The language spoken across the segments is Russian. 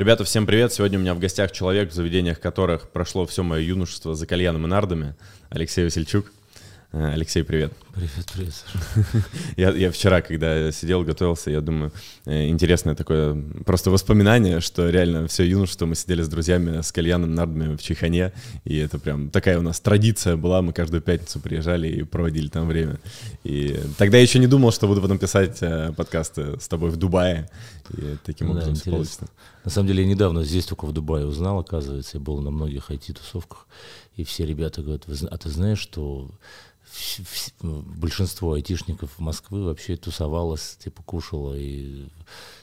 Ребята, всем привет! Сегодня у меня в гостях человек, в заведениях которых прошло все мое юношество за кальяном и нардами, Алексей Васильчук. Э, Алексей, привет. Привет, привет, я, я вчера, когда сидел, готовился, я думаю, э, интересное такое просто воспоминание, что реально все юношество мы сидели с друзьями с кальяном нардами в Чехане, и это прям такая у нас традиция была, мы каждую пятницу приезжали и проводили там время. И тогда я еще не думал, что буду потом писать э, подкасты с тобой в Дубае, и таким образом да, все получится. На самом деле, я недавно здесь только в Дубае узнал, оказывается, я был на многих IT-тусовках, и все ребята говорят, а ты знаешь, что большинство айтишников Москвы вообще тусовалось, типа кушало и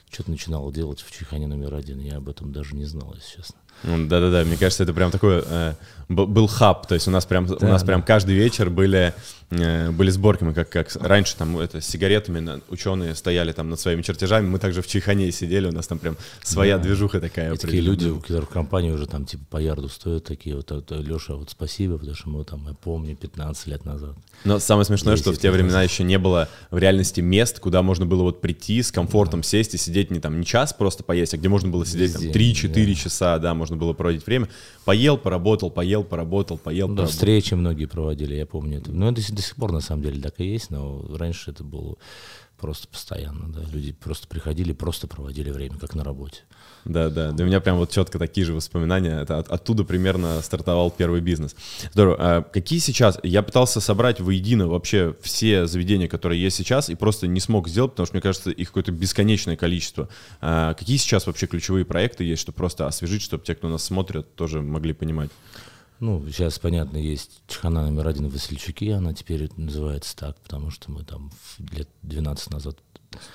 что-то начинало делать в Чехане номер один. Я об этом даже не знал, если честно. Да-да-да, мне кажется, это прям такой э, был хаб, то есть у нас прям да, у нас да. прям каждый вечер были были сборки, мы как как раньше там это с сигаретами ученые стояли там над своими чертежами, мы также в Чайхане сидели, у нас там прям своя да. движуха такая. И такие люди, у которых компании уже там типа по ярду стоят, такие вот, вот Леша, вот спасибо, потому что мы там, я помню, 15 лет назад. Но самое смешное, что в те времена еще не было в реальности мест, куда можно было вот прийти с комфортом да. сесть и сидеть не там не час просто поесть, а где можно было сидеть Везде, там 3-4 да. часа, да, можно было проводить время. Поел, поработал, поел, поработал, поел, да, поработал. встречи многие проводили, я помню это. Но это до сих пор на самом деле так и есть, но раньше это было просто постоянно, да. Люди просто приходили, просто проводили время, как на работе. Да, да. Для меня прям вот четко такие же воспоминания. Это от, оттуда примерно стартовал первый бизнес. Здорово. А какие сейчас? Я пытался собрать воедино вообще все заведения, которые есть сейчас, и просто не смог сделать, потому что мне кажется, их какое-то бесконечное количество. А какие сейчас вообще ключевые проекты есть, чтобы просто освежить, чтобы те, кто нас смотрит, тоже могли понимать? Ну, сейчас, понятно, есть Чехана номер один в Васильчуке, она теперь называется так, потому что мы там лет 12 назад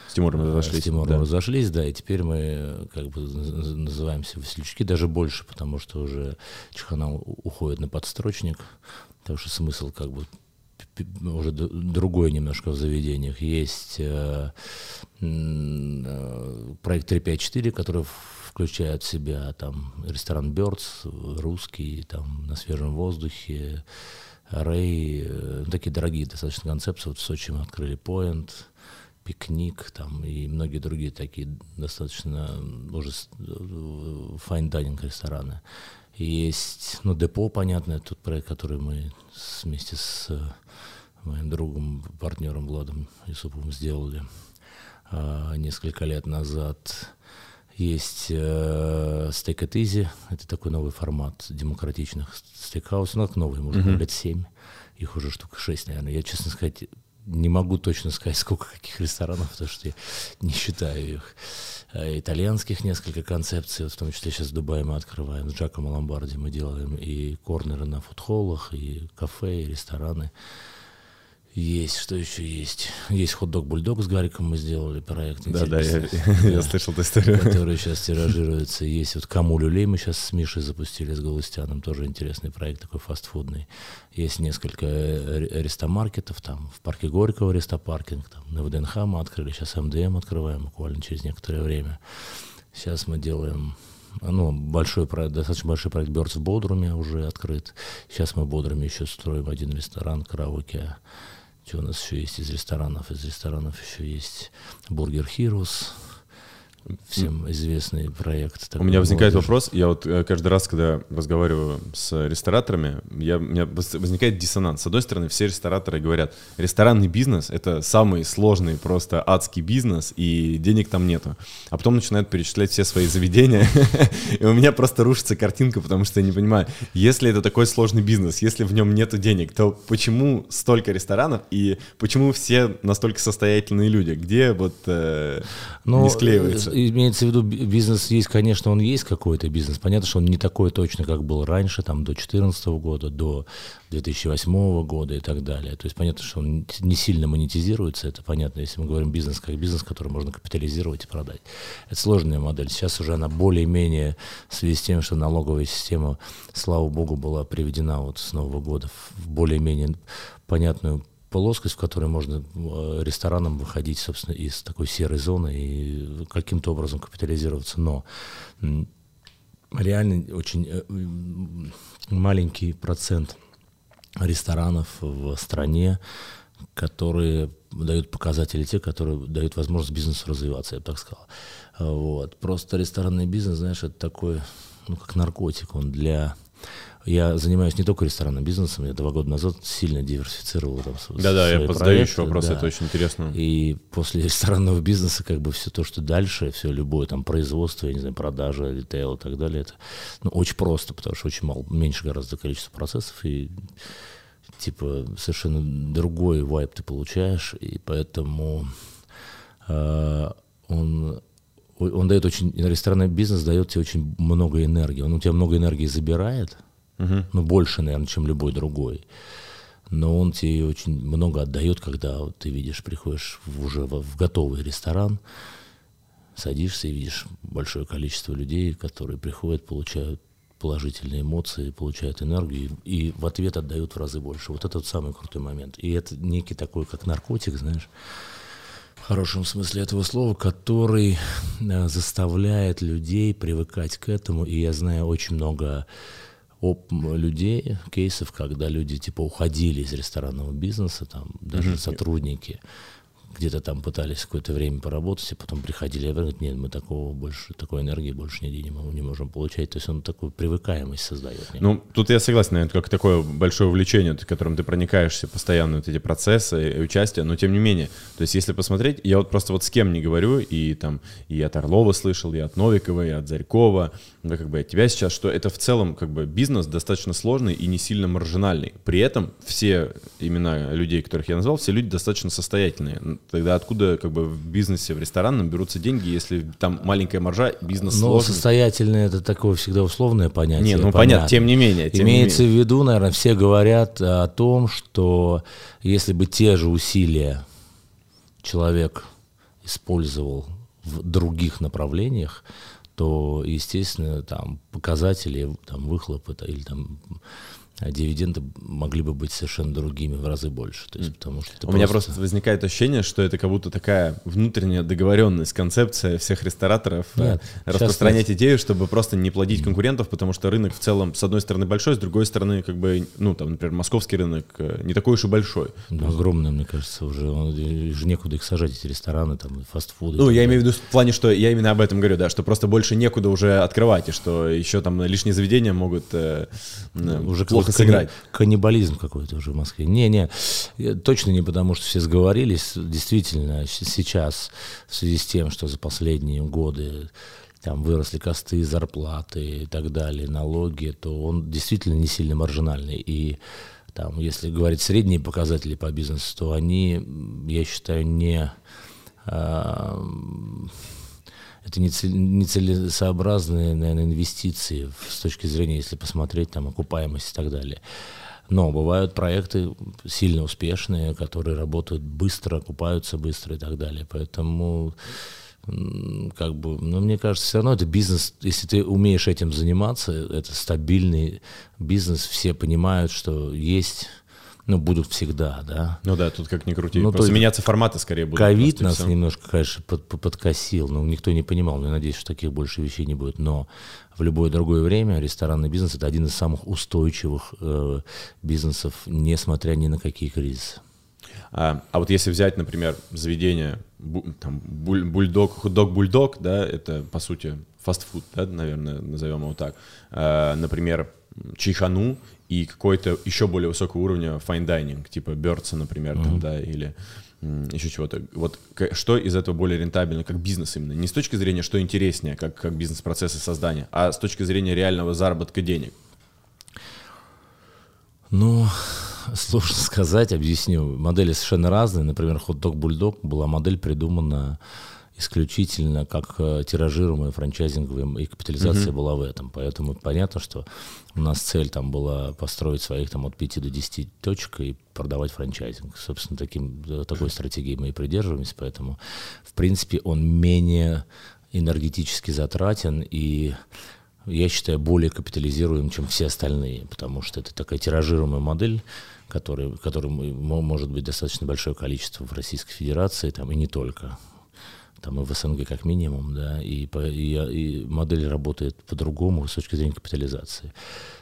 с Тимуром разошлись. С Тимуром да. разошлись, да, и теперь мы как бы называемся Васильчуки, даже больше, потому что уже Чехана уходит на подстрочник, потому что смысл как бы уже другой немножко в заведениях. Есть э, э, проект 354, который включает в себя там ресторан Birds, русский, там на свежем воздухе, Рэй, э, такие дорогие достаточно концепции. Вот в Сочи мы открыли Point, пикник там и многие другие такие достаточно уже fine dining рестораны. Есть, ну, депо, понятно, тот проект, который мы вместе с э, моим другом, партнером Владом Юсуповым сделали а, несколько лет назад. Есть э, Steak at Easy, это такой новый формат демократичных стейкхаусов, ну, это новый, может, mm-hmm. лет семь, их уже штука шесть, наверное. Я, честно сказать, не могу точно сказать, сколько каких ресторанов, потому что я не считаю их. Э, итальянских несколько концепций, вот в том числе сейчас в Дубае мы открываем, с Джакомо Ломбарди мы делаем и корнеры на фудхоллах, и кафе, и рестораны. Есть, что еще есть? Есть хот-дог бульдог с Гариком мы сделали проект. Да, да, я, да, я слышал эту историю. Который сейчас тиражируется. Есть вот Каму Люлей мы сейчас с Мишей запустили, с Галустяном, тоже интересный проект такой фастфудный. Есть несколько рестомаркетов, там в парке Горького рестопаркинг, там на ВДНХ мы открыли, сейчас МДМ открываем буквально через некоторое время. Сейчас мы делаем ну, большой проект, достаточно большой проект Birds в Бодруме уже открыт. Сейчас мы в Бодруме еще строим один ресторан, караоке. У нас еще есть из ресторанов? Из ресторанов еще есть Burger Heroes, всем известный проект. У меня возникает молодежи. вопрос, я вот э, каждый раз, когда разговариваю с рестораторами, я, у меня возникает диссонанс. С одной стороны, все рестораторы говорят, ресторанный бизнес — это самый сложный, просто адский бизнес, и денег там нету. А потом начинают перечислять все свои заведения, и у меня просто рушится картинка, потому что я не понимаю, если это такой сложный бизнес, если в нем нету денег, то почему столько ресторанов, и почему все настолько состоятельные люди? Где вот э, не склеивается? Имеется в виду, бизнес есть, конечно, он есть какой-то бизнес. Понятно, что он не такой точно, как был раньше, там, до 2014 года, до 2008 года и так далее. То есть понятно, что он не сильно монетизируется, это понятно, если мы говорим бизнес как бизнес, который можно капитализировать и продать. Это сложная модель. Сейчас уже она более-менее в связи с тем, что налоговая система, слава богу, была приведена вот с Нового года в более-менее понятную плоскость, в которой можно э, ресторанам выходить, собственно, из такой серой зоны и каким-то образом капитализироваться. Но реально очень э, маленький процент ресторанов в стране, которые дают показатели те, которые дают возможность бизнесу развиваться, я бы так сказал. Вот. Просто ресторанный бизнес, знаешь, это такой, ну, как наркотик, он для я занимаюсь не только ресторанным бизнесом, я два года назад сильно диверсифицировал там Да-да, я задаю еще вопрос, да. это очень интересно. И после ресторанного бизнеса как бы все то, что дальше, все любое там производство, я не знаю, продажа, ритейл и так далее, это ну, очень просто, потому что очень мало, меньше гораздо количество процессов и типа совершенно другой вайп ты получаешь, и поэтому э, он он дает очень, ресторанный бизнес дает тебе очень много энергии. Он у тебя много энергии забирает, угу. ну, больше, наверное, чем любой другой. Но он тебе очень много отдает, когда ты видишь, приходишь уже в, в готовый ресторан, садишься и видишь большое количество людей, которые приходят, получают положительные эмоции, получают энергию и, и в ответ отдают в разы больше. Вот это вот самый крутой момент. И это некий такой, как наркотик, знаешь, в хорошем смысле этого слова, который э, заставляет людей привыкать к этому. И я знаю очень много оп людей, кейсов, когда люди типа уходили из ресторанного бизнеса, там даже mm-hmm. сотрудники, где-то там пытались какое-то время поработать, и потом приходили и говорят, нет, мы такого больше, такой энергии больше нигде не, можем, не можем получать. То есть он такую привыкаемость создает. Ну, тут я согласен, наверное, как такое большое увлечение, которым ты проникаешься постоянно, вот эти процессы и участие, но тем не менее. То есть если посмотреть, я вот просто вот с кем не говорю, и там и от Орлова слышал, и от Новикова, и от Зарькова, да, как бы от тебя сейчас, что это в целом как бы бизнес достаточно сложный и не сильно маржинальный. При этом все имена людей, которых я назвал, все люди достаточно состоятельные Тогда откуда как бы в бизнесе, в ресторанном берутся деньги, если там маленькая маржа, бизнес Ну, сложный? состоятельное это такое всегда условное понятие. Не, ну понятно, понятно тем не менее. Тем Имеется не менее. в виду, наверное, все говорят о том, что если бы те же усилия человек использовал в других направлениях, то, естественно, там показатели, там выхлопы или там а дивиденды могли бы быть совершенно другими, в разы больше. То есть, потому что У просто... меня просто возникает ощущение, что это как будто такая внутренняя договоренность, концепция всех рестораторов э, нет, распространять нет. идею, чтобы просто не плодить конкурентов, потому что рынок в целом, с одной стороны, большой, с другой стороны, как бы, ну, там, например, московский рынок э, не такой уж и большой. Да, огромный, мне кажется, уже, уже некуда их сажать, эти рестораны, там, фастфуды. Ну, я имею в виду в плане, что я именно об этом говорю, да, что просто больше некуда уже открывать, и что еще там лишние заведения могут э, уже плохо сыграть. Каннибализм какой-то уже в Москве. Не-не, точно не потому, что все сговорились. Действительно, сейчас в связи с тем, что за последние годы там выросли косты, зарплаты и так далее, налоги, то он действительно не сильно маржинальный. И там, если говорить средние показатели по бизнесу, то они, я считаю, не а, это нецелесообразные, наверное, инвестиции с точки зрения, если посмотреть там окупаемость и так далее. Но бывают проекты сильно успешные, которые работают быстро, окупаются быстро и так далее. Поэтому как бы, ну, мне кажется, все равно это бизнес, если ты умеешь этим заниматься, это стабильный бизнес, все понимают, что есть ну, будут всегда, да. Ну да, тут как ни крути. Ну, Просто меняться форматы скорее будут. Ковид нас все. немножко, конечно, под, подкосил, но никто не понимал, но я надеюсь, что таких больше вещей не будет. Но в любое другое время ресторанный бизнес – это один из самых устойчивых э, бизнесов, несмотря ни на какие кризисы. А, а вот если взять, например, заведение, бу, там, буль, бульдог, хот-дог-бульдог, да, это, по сути, фастфуд, да, наверное, назовем его так. А, например, чайхану и какой-то еще более высокого уровня fine dining, типа Бёрдса, например, mm-hmm. там, да, или еще чего-то. Вот что из этого более рентабельно, как бизнес именно? Не с точки зрения, что интереснее, как, как бизнес-процессы создания, а с точки зрения реального заработка денег. Ну, сложно сказать, объясню. Модели совершенно разные. Например, хот-дог бульдог была модель придумана исключительно как э, тиражируемая франчайзинговая, и капитализация mm-hmm. была в этом. Поэтому понятно, что у нас цель там была построить своих там от 5 до 10 точек и продавать франчайзинг. Собственно, таким, э, такой стратегией мы и придерживаемся, поэтому, в принципе, он менее энергетически затратен и я считаю, более капитализируем, чем все остальные, потому что это такая тиражируемая модель, которой, которой может быть достаточно большое количество в Российской Федерации, там, и не только там и в СНГ как минимум, да, и, и, и модель работает по-другому с точки зрения капитализации.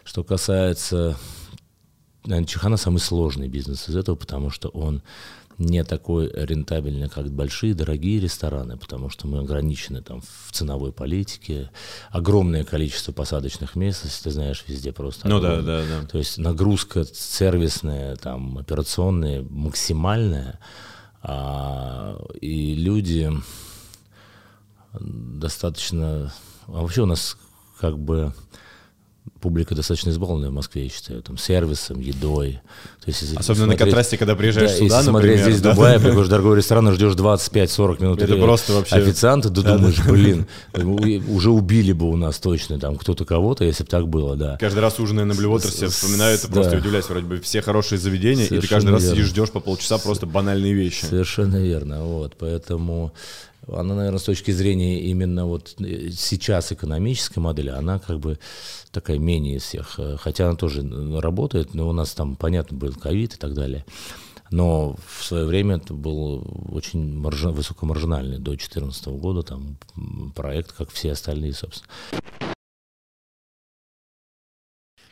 Что касается наверное, Чехана самый сложный бизнес из этого, потому что он не такой рентабельный, как большие дорогие рестораны, потому что мы ограничены там в ценовой политике, огромное количество посадочных мест, если ты знаешь, везде просто. Ну огромное. да, да, да. То есть нагрузка сервисная, там операционная максимальная, а, и люди достаточно, а вообще у нас как бы публика достаточно избалованная в Москве, я считаю, там, сервисом, едой. То есть, если Особенно смотреть, на контрасте, когда приезжаешь да, сюда, если например. смотреть здесь да? Дубай, приходишь в дорогой ресторан, ждешь 25-40 минут. Это просто вообще... Официанта, ты да, думаешь, да. блин, уже убили бы у нас точно там кто-то кого-то, если бы так было, да. Каждый раз ужиная на Блюотерсе, вспоминаю это, просто удивляюсь, вроде бы все хорошие заведения, Совершенно и ты каждый раз верно. сидишь, ждешь по полчаса просто банальные вещи. Совершенно верно, вот, поэтому она, наверное, с точки зрения именно вот э, сейчас экономической модели, она как бы такая менее всех. Э, хотя она тоже работает, но у нас там, понятно, был ковид и так далее. Но в свое время это был очень маржи, высокомаржинальный до 2014 года там проект, как все остальные, собственно.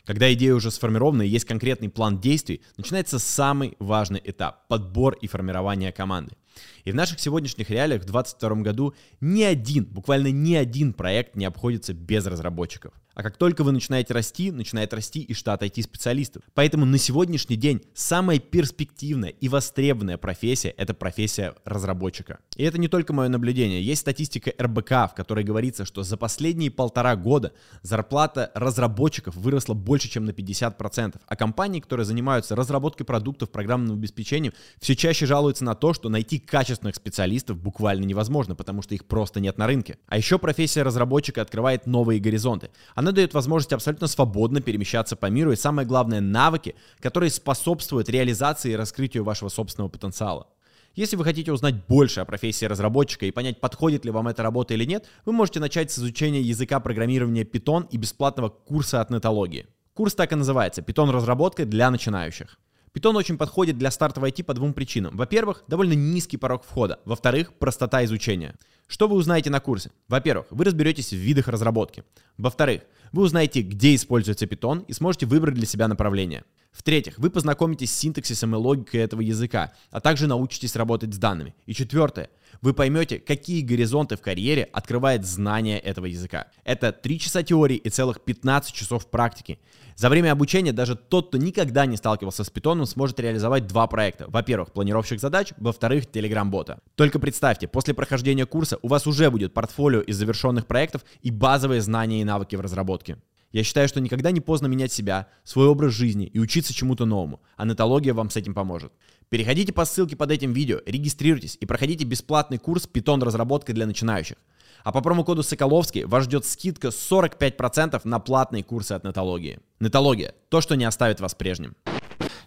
Когда идея уже сформирована и есть конкретный план действий, начинается самый важный этап – подбор и формирование команды. И в наших сегодняшних реалиях в 2022 году ни один, буквально ни один проект не обходится без разработчиков. А как только вы начинаете расти, начинает расти и штат IT-специалистов. Поэтому на сегодняшний день самая перспективная и востребованная профессия – это профессия разработчика. И это не только мое наблюдение. Есть статистика РБК, в которой говорится, что за последние полтора года зарплата разработчиков выросла больше, чем на 50%. А компании, которые занимаются разработкой продуктов, программным обеспечением, все чаще жалуются на то, что найти качественных специалистов буквально невозможно, потому что их просто нет на рынке. А еще профессия разработчика открывает новые горизонты. Она дает возможность абсолютно свободно перемещаться по миру и, самое главное, навыки, которые способствуют реализации и раскрытию вашего собственного потенциала. Если вы хотите узнать больше о профессии разработчика и понять, подходит ли вам эта работа или нет, вы можете начать с изучения языка программирования Python и бесплатного курса от нетологии. Курс так и называется «Python разработка для начинающих». Python очень подходит для старта в IT по двум причинам. Во-первых, довольно низкий порог входа. Во-вторых, простота изучения. Что вы узнаете на курсе? Во-первых, вы разберетесь в видах разработки. Во-вторых, вы узнаете, где используется Python и сможете выбрать для себя направление. В-третьих, вы познакомитесь с синтаксисом и логикой этого языка, а также научитесь работать с данными. И четвертое, вы поймете, какие горизонты в карьере открывает знание этого языка. Это 3 часа теории и целых 15 часов практики. За время обучения даже тот, кто никогда не сталкивался с питоном, сможет реализовать два проекта. Во-первых, планировщик задач, во-вторых, телеграм-бота. Только представьте, после прохождения курса у вас уже будет портфолио из завершенных проектов и базовые знания и навыки в разработке. Я считаю, что никогда не поздно менять себя, свой образ жизни и учиться чему-то новому. А нетология вам с этим поможет. Переходите по ссылке под этим видео, регистрируйтесь и проходите бесплатный курс Python разработка для начинающих. А по промокоду Соколовский вас ждет скидка 45% на платные курсы от нетологии. Нетология – то, что не оставит вас прежним.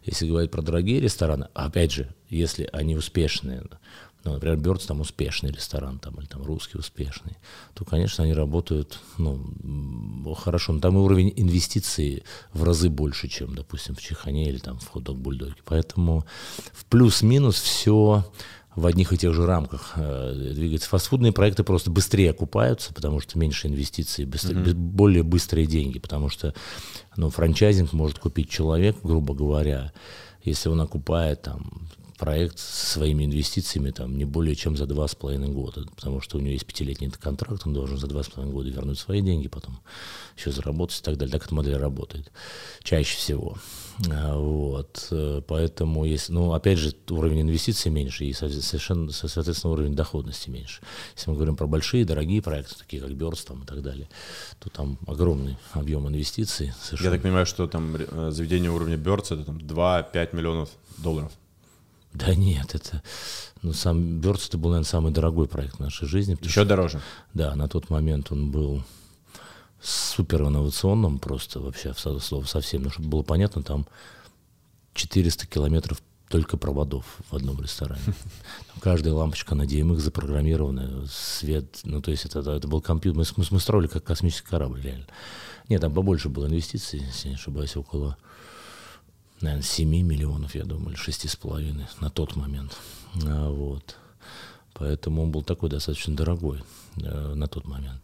Если говорить про дорогие рестораны, опять же, если они успешные, ну, например, Бёрдс там успешный ресторан, там, или там русский успешный, то, конечно, они работают, ну, хорошо. Но там и уровень инвестиций в разы больше, чем, допустим, в Чехане или там в хот-дог бульдоге. Поэтому в плюс-минус все в одних и тех же рамках э, двигается. Фастфудные проекты просто быстрее окупаются, потому что меньше инвестиций, быстрее, mm-hmm. более быстрые деньги, потому что ну, франчайзинг может купить человек, грубо говоря, если он окупает там проект со своими инвестициями там не более чем за два с половиной года, потому что у него есть пятилетний контракт, он должен за два с половиной года вернуть свои деньги, потом еще заработать и так далее. Так эта модель работает чаще всего. А, вот, э, поэтому есть, ну, опять же, уровень инвестиций меньше и совершенно, соответственно, уровень доходности меньше. Если мы говорим про большие, дорогие проекты, такие как Бёрдс там и так далее, то там огромный объем инвестиций. Совершенно. Я так понимаю, что там э, заведение уровня Бёрдс это там 2-5 миллионов долларов. Да нет, это... Ну, сам Бёрдс это был, наверное, самый дорогой проект в нашей жизни. Еще что, дороже? Да, на тот момент он был супер инновационным просто вообще, в слово совсем. Ну, чтобы было понятно, там 400 километров только проводов в одном ресторане. Там каждая лампочка на DMX запрограммирована, свет, ну то есть это, это был компьютер, мы, мы строили как космический корабль реально. Нет, там побольше было инвестиций, если не ошибаюсь, около наверное, 7 миллионов, я думаю, или 6,5 на тот момент. А, вот. Поэтому он был такой достаточно дорогой э, на тот момент.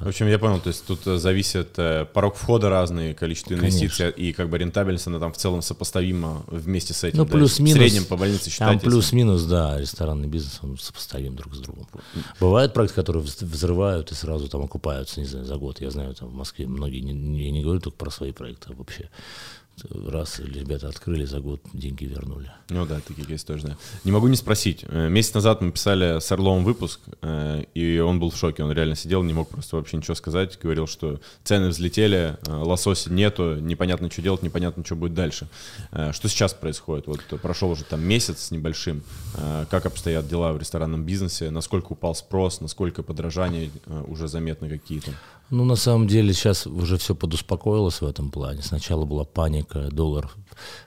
В общем, я понял, то есть тут э, зависит э, порог входа разный, количество инвестиций, и как бы рентабельность, она там в целом сопоставима вместе с этим. Ну, да, плюс-минус. В среднем по больнице считать. Там плюс-минус, да, ресторанный бизнес, он сопоставим друг с другом. Бывают проекты, которые вз- взрывают и сразу там окупаются, не знаю, за год. Я знаю, там в Москве многие, не, не- я не говорю только про свои проекты, а вообще. Раз ребята открыли, за год деньги вернули. Ну да, такие кейсы тоже, да. Не могу не спросить. Э, Месяц назад мы писали с Орловым выпуск, э, и он был в шоке. Он реально сидел, не мог просто вообще ничего сказать. Говорил, что цены взлетели, э, лосося нету, непонятно, что делать, непонятно, что будет дальше. Что сейчас происходит? Вот прошел уже там месяц с небольшим. Как обстоят дела в ресторанном бизнесе? Насколько упал спрос? Насколько подражания уже заметны какие-то? Ну, на самом деле, сейчас уже все подуспокоилось в этом плане. Сначала была паника, доллар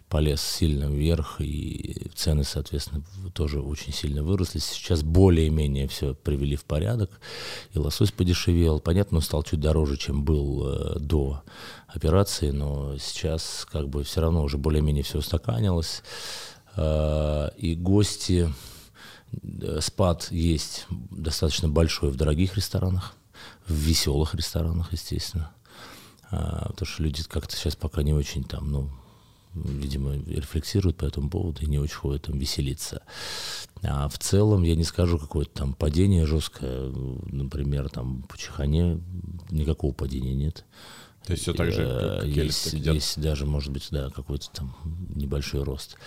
полез сильно вверх, и цены, соответственно, тоже очень сильно выросли. Сейчас более-менее все привели в порядок, и лосось подешевел. Понятно, он стал чуть дороже, чем был э, до операции, но сейчас как бы все равно уже более-менее все устаканилось. Э, и гости, э, спад есть достаточно большой в дорогих ресторанах, в веселых ресторанах, естественно. А, потому что люди как-то сейчас пока не очень там, ну, видимо, рефлексируют по этому поводу и не очень ходят там веселиться. А в целом я не скажу какое-то там падение жесткое, например, там по Чехане никакого падения нет. То есть все так же, Э, как есть, есть даже, может быть, да, какой-то там небольшой рост.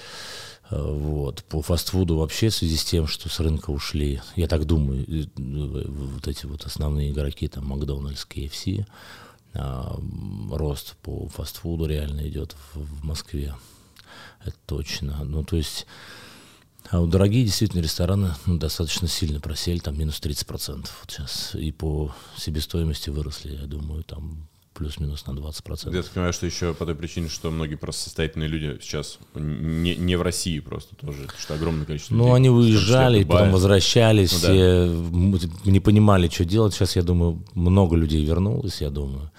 Э, Вот. По фастфуду вообще в связи с тем, что с рынка ушли, я так думаю, э, вот эти вот основные игроки, там, Макдональдс, KFC, а, рост по фастфуду реально идет в, в Москве. Это точно. Ну, то есть а дорогие действительно рестораны ну, достаточно сильно просели, там минус 30% вот сейчас. И по себестоимости выросли, я думаю, там плюс-минус на 20%. Я так понимаю, что еще по той причине, что многие просто состоятельные люди сейчас не, не в России просто тоже, что огромное количество Ну, людей, они в том числе выезжали, и Дубая. потом возвращались, Ну, да. м- не понимали, что делать. Сейчас, я думаю, много людей вернулось, я думаю.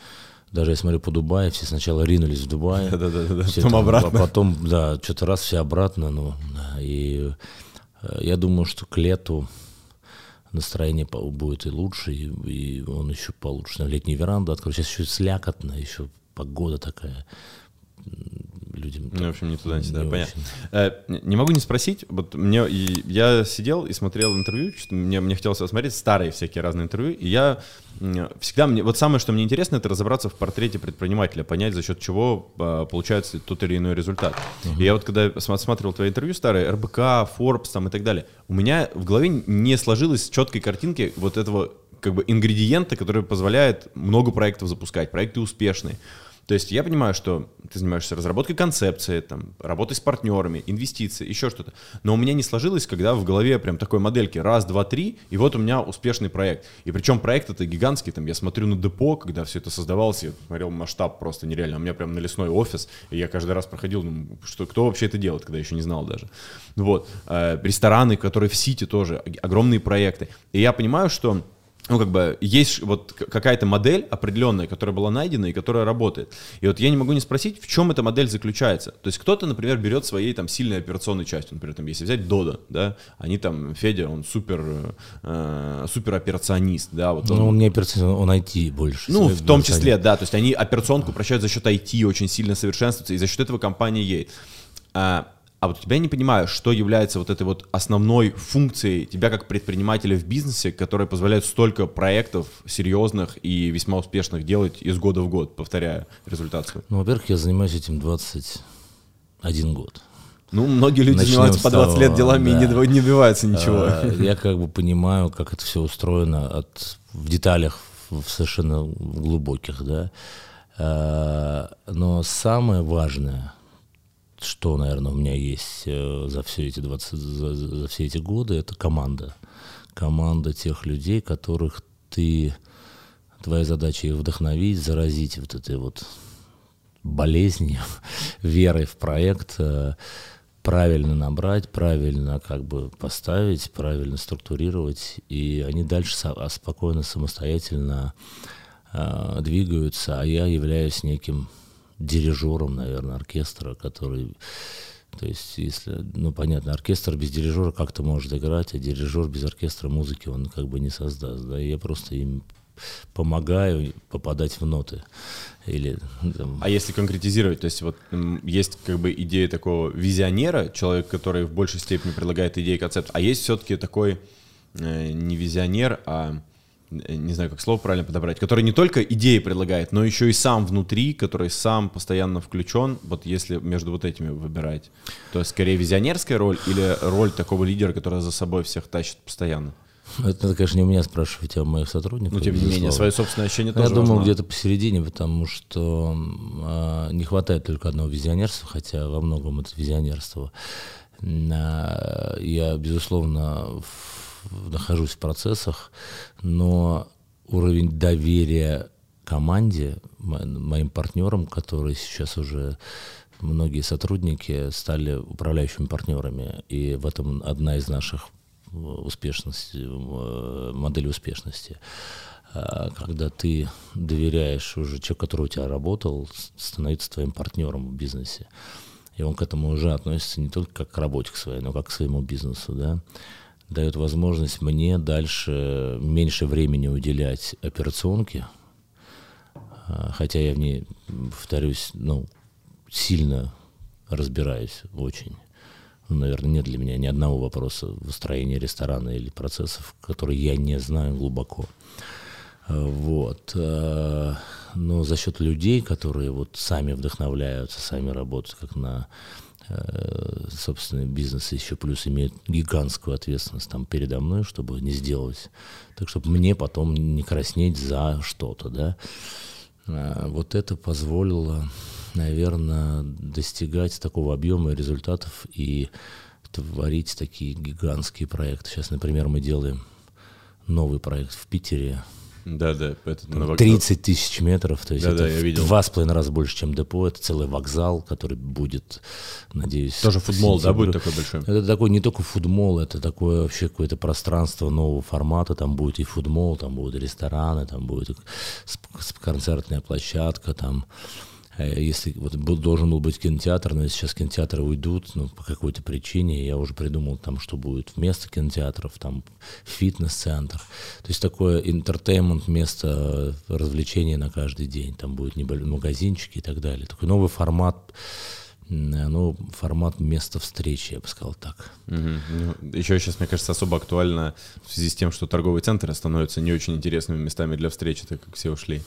Даже я смотрю по Дубаю, все сначала ринулись в Дубай. Да-да-да, все потом там, обратно. А потом, да, что-то раз все обратно, ну, да, и э, я думаю, что к лету настроение будет и лучше, и, и он еще получше. На летней веранду открою. Сейчас еще слякотно, еще погода такая. Людям Ну, в общем, не туда, не сюда, не понятно. очень. Э, не могу не спросить, вот мне, и я сидел и смотрел интервью, мне, мне хотелось посмотреть старые всякие разные интервью, и я всегда, мне, вот самое, что мне интересно, это разобраться в портрете предпринимателя, понять, за счет чего э, получается тот или иной результат. И я вот когда см- смотрел твои интервью старые, РБК, Forbes там и так далее, у меня в голове не сложилось четкой картинки вот этого как бы ингредиента, который позволяет много проектов запускать, проекты успешные. То есть я понимаю, что ты занимаешься разработкой концепции, там, работой с партнерами, инвестиции, еще что-то. Но у меня не сложилось, когда в голове прям такой модельки раз, два, три, и вот у меня успешный проект. И причем проект это гигантский, там, я смотрю на депо, когда все это создавалось, я смотрел масштаб просто нереально. У меня прям налесной офис, и я каждый раз проходил, ну, что, кто вообще это делает, когда еще не знал даже. Вот. Э, рестораны, которые в Сити тоже, ог- огромные проекты. И я понимаю, что ну, как бы, есть вот какая-то модель определенная, которая была найдена и которая работает. И вот я не могу не спросить, в чем эта модель заключается. То есть кто-то, например, берет своей там сильной операционной частью, например, там, если взять Дода, да, они там, Федя, он супер, э, супер операционист, да, вот он, Ну, он не операционный, он IT больше. ну, в том числе, да, то есть они операционку прощают за счет IT, очень сильно совершенствуются, и за счет этого компания едет. А, а вот у тебя я не понимаю, что является вот этой вот основной функцией тебя как предпринимателя в бизнесе, которая позволяет столько проектов серьезных и весьма успешных делать из года в год, повторяя результат свой. Ну, во-первых, я занимаюсь этим 21 год. Ну, многие люди Начнем занимаются по 20 лет того, делами и да. не, доб- не добиваются ничего. А, Я как бы понимаю, как это все устроено от, в деталях, в совершенно глубоких, да. А, Но самое важное, что, наверное, у меня есть э, за все эти 20, за, за все эти годы, это команда. Команда тех людей, которых ты, твоя задача их вдохновить, заразить вот этой вот болезнью, верой в проект, э, правильно набрать, правильно как бы поставить, правильно структурировать, и они дальше спокойно, самостоятельно э, двигаются, а я являюсь неким дирижером, наверное, оркестра, который то есть, если, ну, понятно, оркестр без дирижера как-то может играть, а дирижер без оркестра музыки он как бы не создаст, да, и я просто им помогаю попадать в ноты. Или, там... А если конкретизировать, то есть вот есть как бы идея такого визионера, человек, который в большей степени предлагает идеи, концепт, а есть все-таки такой э, не визионер, а не знаю, как слово правильно подобрать, который не только идеи предлагает, но еще и сам внутри, который сам постоянно включен, вот если между вот этими выбирать, то есть скорее визионерская роль или роль такого лидера, который за собой всех тащит постоянно? Это, конечно, не у меня спрашивать, а у моих сотрудников. Ну, тем не менее, свое собственное ощущение тоже Я думал где-то посередине, потому что э, не хватает только одного визионерства, хотя во многом это визионерство. Э, я, безусловно, в нахожусь в процессах, но уровень доверия команде, моим партнерам, которые сейчас уже многие сотрудники стали управляющими партнерами, и в этом одна из наших успешности, модели успешности. А когда ты доверяешь уже человеку, который у тебя работал, становится твоим партнером в бизнесе. И он к этому уже относится не только как к работе к своей, но как к своему бизнесу, да дает возможность мне дальше меньше времени уделять операционке, а, хотя я в ней, повторюсь, ну, сильно разбираюсь очень. Ну, наверное, нет для меня ни одного вопроса выстроения ресторана или процессов, которые я не знаю глубоко. А, вот. А, но за счет людей, которые вот сами вдохновляются, сами работают как на Э, собственный бизнес еще плюс имеет гигантскую ответственность там передо мной, чтобы не сделать, так чтобы мне потом не краснеть за что-то, да. А вот это позволило, наверное, достигать такого объема результатов и творить такие гигантские проекты. Сейчас, например, мы делаем новый проект в Питере, да, да, это на 30 тысяч метров, то есть да, это да, я видел. два с половиной раза больше, чем депо. Это целый вокзал, который будет, надеюсь... Тоже футбол, да, будет такой большой? Это такой не только футбол, это такое вообще какое-то пространство нового формата. Там будет и футбол, там будут рестораны, там будет концертная площадка, там если вот был, должен был быть кинотеатр, но сейчас кинотеатры уйдут, ну, по какой-то причине, я уже придумал там, что будет вместо кинотеатров, там фитнес-центр. То есть такое интертеймент, место развлечения на каждый день, там будет небольшой магазинчики и так далее. Такой новый формат ну, формат места встречи, я бы сказал так. Угу. Ну, еще сейчас, мне кажется, особо актуально в связи с тем, что торговые центры становятся не очень интересными местами для встречи, так как все ушли.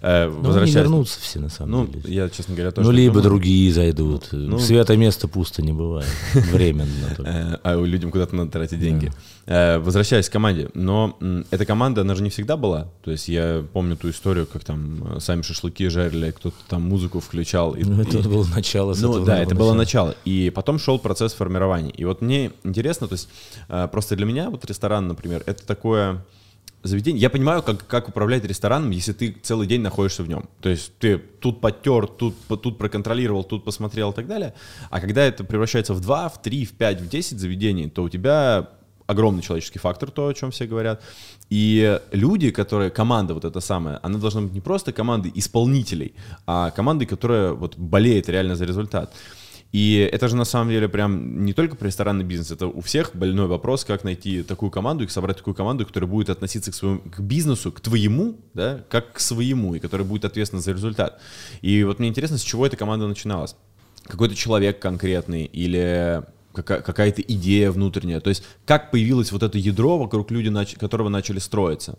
Э, ну, возвращаясь... не вернутся все, на самом ну, деле. я, честно говоря, тоже... Ну, либо думаю. другие зайдут. Ну, Свято место пусто не бывает. Временно. Э, а людям куда-то надо тратить деньги. Э, возвращаясь к команде, но эта команда, она же не всегда была. То есть я помню ту историю, как там сами шашлыки жарили, кто-то там музыку включал. Ну, это было начало Ну, да, это было начало. И потом шел процесс формирования. И вот мне интересно, то есть э, просто для меня вот ресторан, например, это такое заведение. Я понимаю, как, как управлять рестораном, если ты целый день находишься в нем. То есть ты тут подтер, тут, тут проконтролировал, тут посмотрел и так далее. А когда это превращается в 2, в 3, в 5, в 10 заведений, то у тебя огромный человеческий фактор, то, о чем все говорят. И люди, которые, команда вот эта самая, она должна быть не просто командой исполнителей, а командой, которая вот болеет реально за результат. И это же на самом деле прям не только про ресторанный бизнес, это у всех больной вопрос, как найти такую команду и собрать такую команду, которая будет относиться к своему к бизнесу, к твоему, да, как к своему, и которая будет ответственна за результат. И вот мне интересно, с чего эта команда начиналась? Какой-то человек конкретный или какая-то идея внутренняя? То есть как появилось вот это ядро, вокруг люди, которого начали строиться?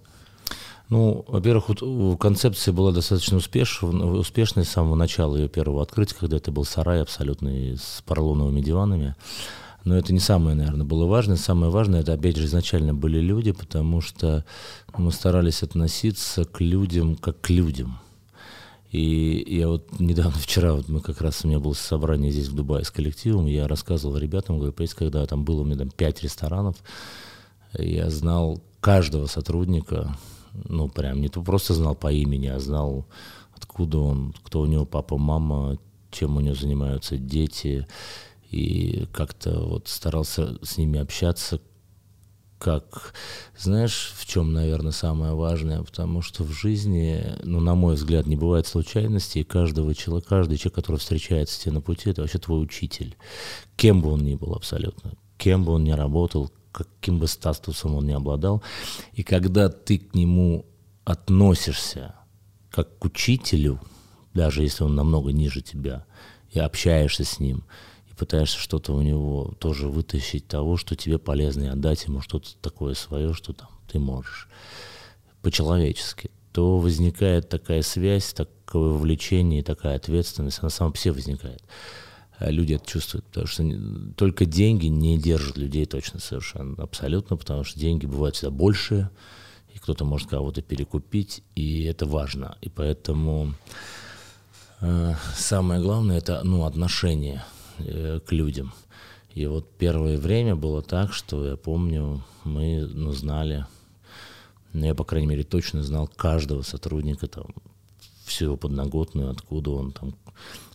Ну, во-первых, вот концепция была достаточно успешной, успешной с самого начала ее первого открытия, когда это был сарай абсолютный с поролоновыми диванами. Но это не самое, наверное, было важное. Самое важное, это, опять же, изначально были люди, потому что мы старались относиться к людям как к людям. И я вот недавно, вчера, вот мы как раз, у меня было собрание здесь в Дубае с коллективом, я рассказывал ребятам, говорю, понимаете, когда там было у меня там пять ресторанов, я знал каждого сотрудника, ну, прям не то просто знал по имени, а знал, откуда он, кто у него папа, мама, чем у него занимаются дети, и как-то вот старался с ними общаться, как, знаешь, в чем, наверное, самое важное, потому что в жизни, ну, на мой взгляд, не бывает случайностей, и каждого человека, каждый человек, который встречается тебе на пути, это вообще твой учитель, кем бы он ни был абсолютно, кем бы он ни работал, каким бы статусом он ни обладал. И когда ты к нему относишься как к учителю, даже если он намного ниже тебя, и общаешься с ним, и пытаешься что-то у него тоже вытащить того, что тебе полезно, и отдать ему что-то такое свое, что там ты можешь по-человечески, то возникает такая связь, такое влечение и такая ответственность, она сама себе возникает. А люди это чувствуют, потому что только деньги не держат людей точно совершенно, абсолютно, потому что деньги бывают всегда больше, и кто-то может кого-то перекупить, и это важно. И поэтому э, самое главное это ну, отношение э, к людям. И вот первое время было так, что я помню, мы ну, знали но я, по крайней мере, точно знал каждого сотрудника, там, всю его подноготную, откуда он там,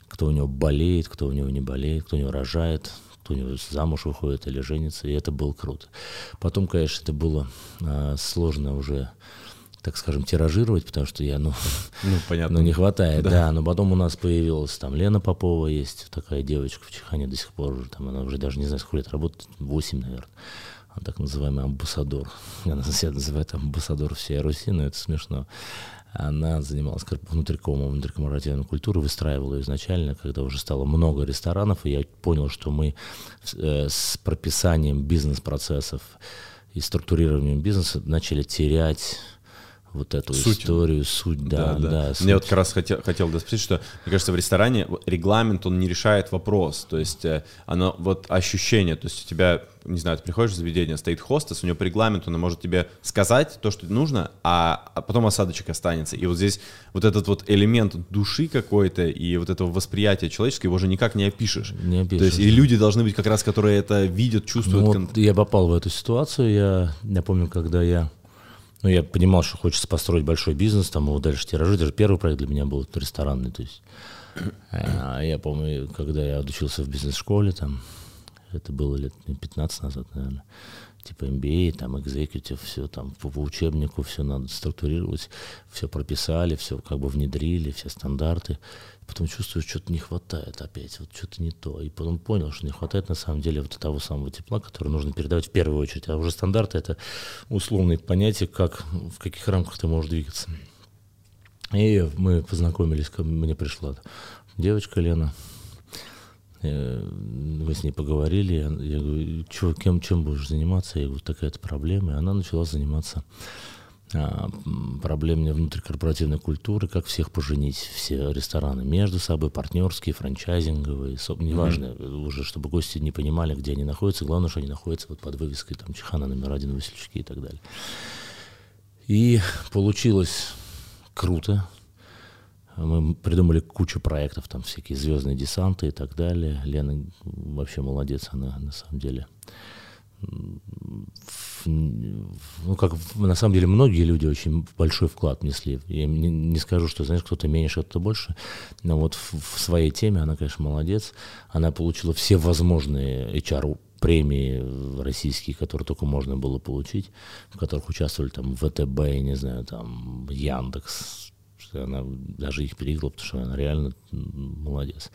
кто у него болеет, кто у него не болеет, кто у него рожает, кто у него замуж выходит или женится, и это было круто. Потом, конечно, это было а, сложно уже так скажем, тиражировать, потому что я, ну, ну, понятно. ну не хватает, да. да. Но потом у нас появилась там Лена Попова есть, такая девочка в Чехане до сих пор уже, там она уже даже не знаю, сколько лет работает, 8, наверное так называемый амбассадор. Она себя называет амбассадор всей Руси, но это смешно. Она занималась внутрикомом, внутрикоммуративной культурой, выстраивала изначально, когда уже стало много ресторанов, и я понял, что мы э, с прописанием бизнес-процессов и структурированием бизнеса начали терять вот эту суть. историю, суть, да, да. да. да суть. Мне вот как раз хотел, хотел спросить, что, мне кажется, в ресторане регламент, он не решает вопрос, то есть э, оно, вот ощущение, то есть у тебя, не знаю, ты приходишь в заведение, стоит хостес, у него по регламенту, он может тебе сказать то, что нужно, а, а потом осадочек останется, и вот здесь вот этот вот элемент души какой-то и вот этого восприятия человеческого, его же никак не опишешь. Не опишешь. То есть и люди должны быть как раз, которые это видят, чувствуют. Ну, вот я попал в эту ситуацию, я, я помню, когда я ну, я понимал, что хочется построить большой бизнес, там его дальше тиражировать. Даже первый проект для меня был ресторанный. То есть, а я помню, когда я учился в бизнес-школе, там, это было лет 15 назад, наверное, типа MBA, там, executive, все там по, по учебнику, все надо структурировать, все прописали, все как бы внедрили, все стандарты потом чувствую, что-то не хватает опять, вот что-то не то. И потом понял, что не хватает на самом деле вот того самого тепла, которое нужно передавать в первую очередь. А уже стандарты — это условные понятия, как, в каких рамках ты можешь двигаться. И мы познакомились, ко мне пришла девочка Лена, э, мы с ней поговорили, я говорю, Чё, кем, чем будешь заниматься? Я говорю, такая-то проблема. И она начала заниматься а, проблемами внутрикорпоративной культуры, как всех поженить, все рестораны между собой, партнерские, франчайзинговые, неважно, mm-hmm. уже чтобы гости не понимали, где они находятся, главное, что они находятся вот под вывеской там Чехана номер один, Васильчики и так далее. И получилось круто. Мы придумали кучу проектов, там всякие звездные десанты и так далее. Лена вообще молодец, она на самом деле ну, как на самом деле многие люди очень большой вклад внесли. Я не, скажу, что, знаешь, кто-то меньше, кто-то больше, но вот в, в своей теме она, конечно, молодец. Она получила все возможные HR премии российские, которые только можно было получить, в которых участвовали там ВТБ, не знаю, там Яндекс, она даже их переиграла, потому что она реально молодец.